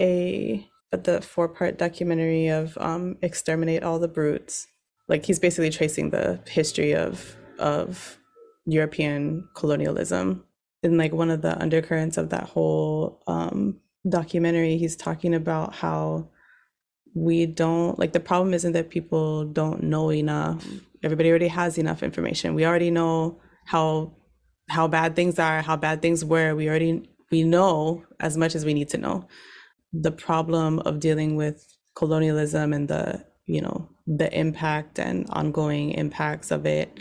a the four part documentary of um, exterminate all the brutes. Like he's basically tracing the history of of european colonialism. And like one of the undercurrents of that whole um, documentary he's talking about how we don't like the problem isn't that people don't know enough. Everybody already has enough information. We already know how how bad things are how bad things were. We already we know as much as we need to know. The problem of dealing with colonialism and the, you know, the impact and ongoing impacts of it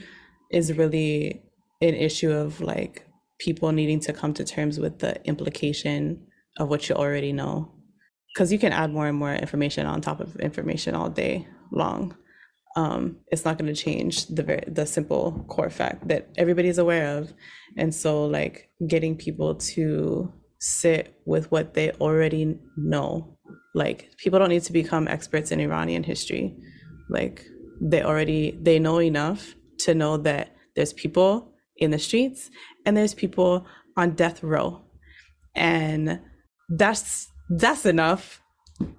is really an issue of like people needing to come to terms with the implication of what you already know. Because you can add more and more information on top of information all day long. Um, it's not going to change the very, the simple core fact that everybody's aware of and so like getting people to sit with what they already know. Like people don't need to become experts in Iranian history. Like they already they know enough to know that there's people in the streets and there's people on death row. And that's that's enough.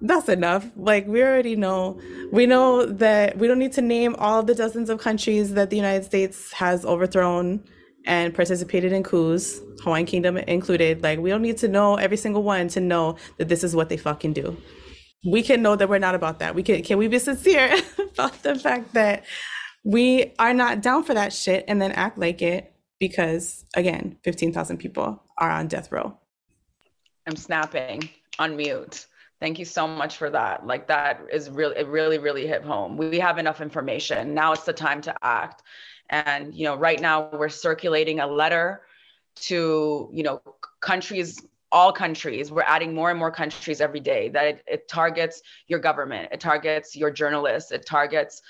That's enough. Like we already know. We know that we don't need to name all the dozens of countries that the United States has overthrown and participated in coups, Hawaiian Kingdom included. Like, we don't need to know every single one to know that this is what they fucking do. We can know that we're not about that. We can can we be sincere about the fact that we are not down for that shit and then act like it because again, 15,000 people are on death row. I'm snapping on mute. Thank you so much for that. Like that is really it really really hit home. We have enough information. Now it's the time to act. And, you know, right now we're circulating a letter to, you know, countries, all countries. We're adding more and more countries every day that it, it targets your government, it targets your journalists, it targets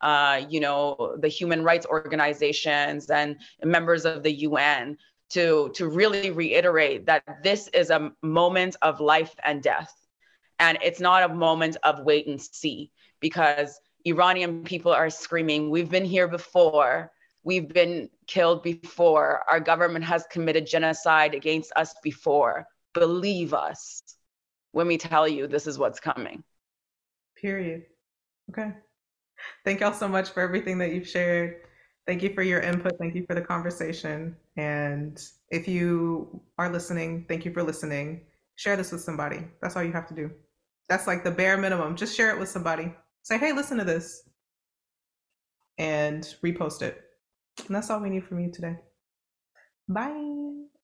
uh, you know, the human rights organizations and members of the UN to to really reiterate that this is a moment of life and death, and it's not a moment of wait and see because Iranian people are screaming, We've been here before. We've been killed before. Our government has committed genocide against us before. Believe us when we tell you this is what's coming. Period. Okay. Thank y'all so much for everything that you've shared. Thank you for your input. Thank you for the conversation. And if you are listening, thank you for listening. Share this with somebody. That's all you have to do. That's like the bare minimum. Just share it with somebody. Say, hey, listen to this, and repost it. And that's all we need from you today. Bye.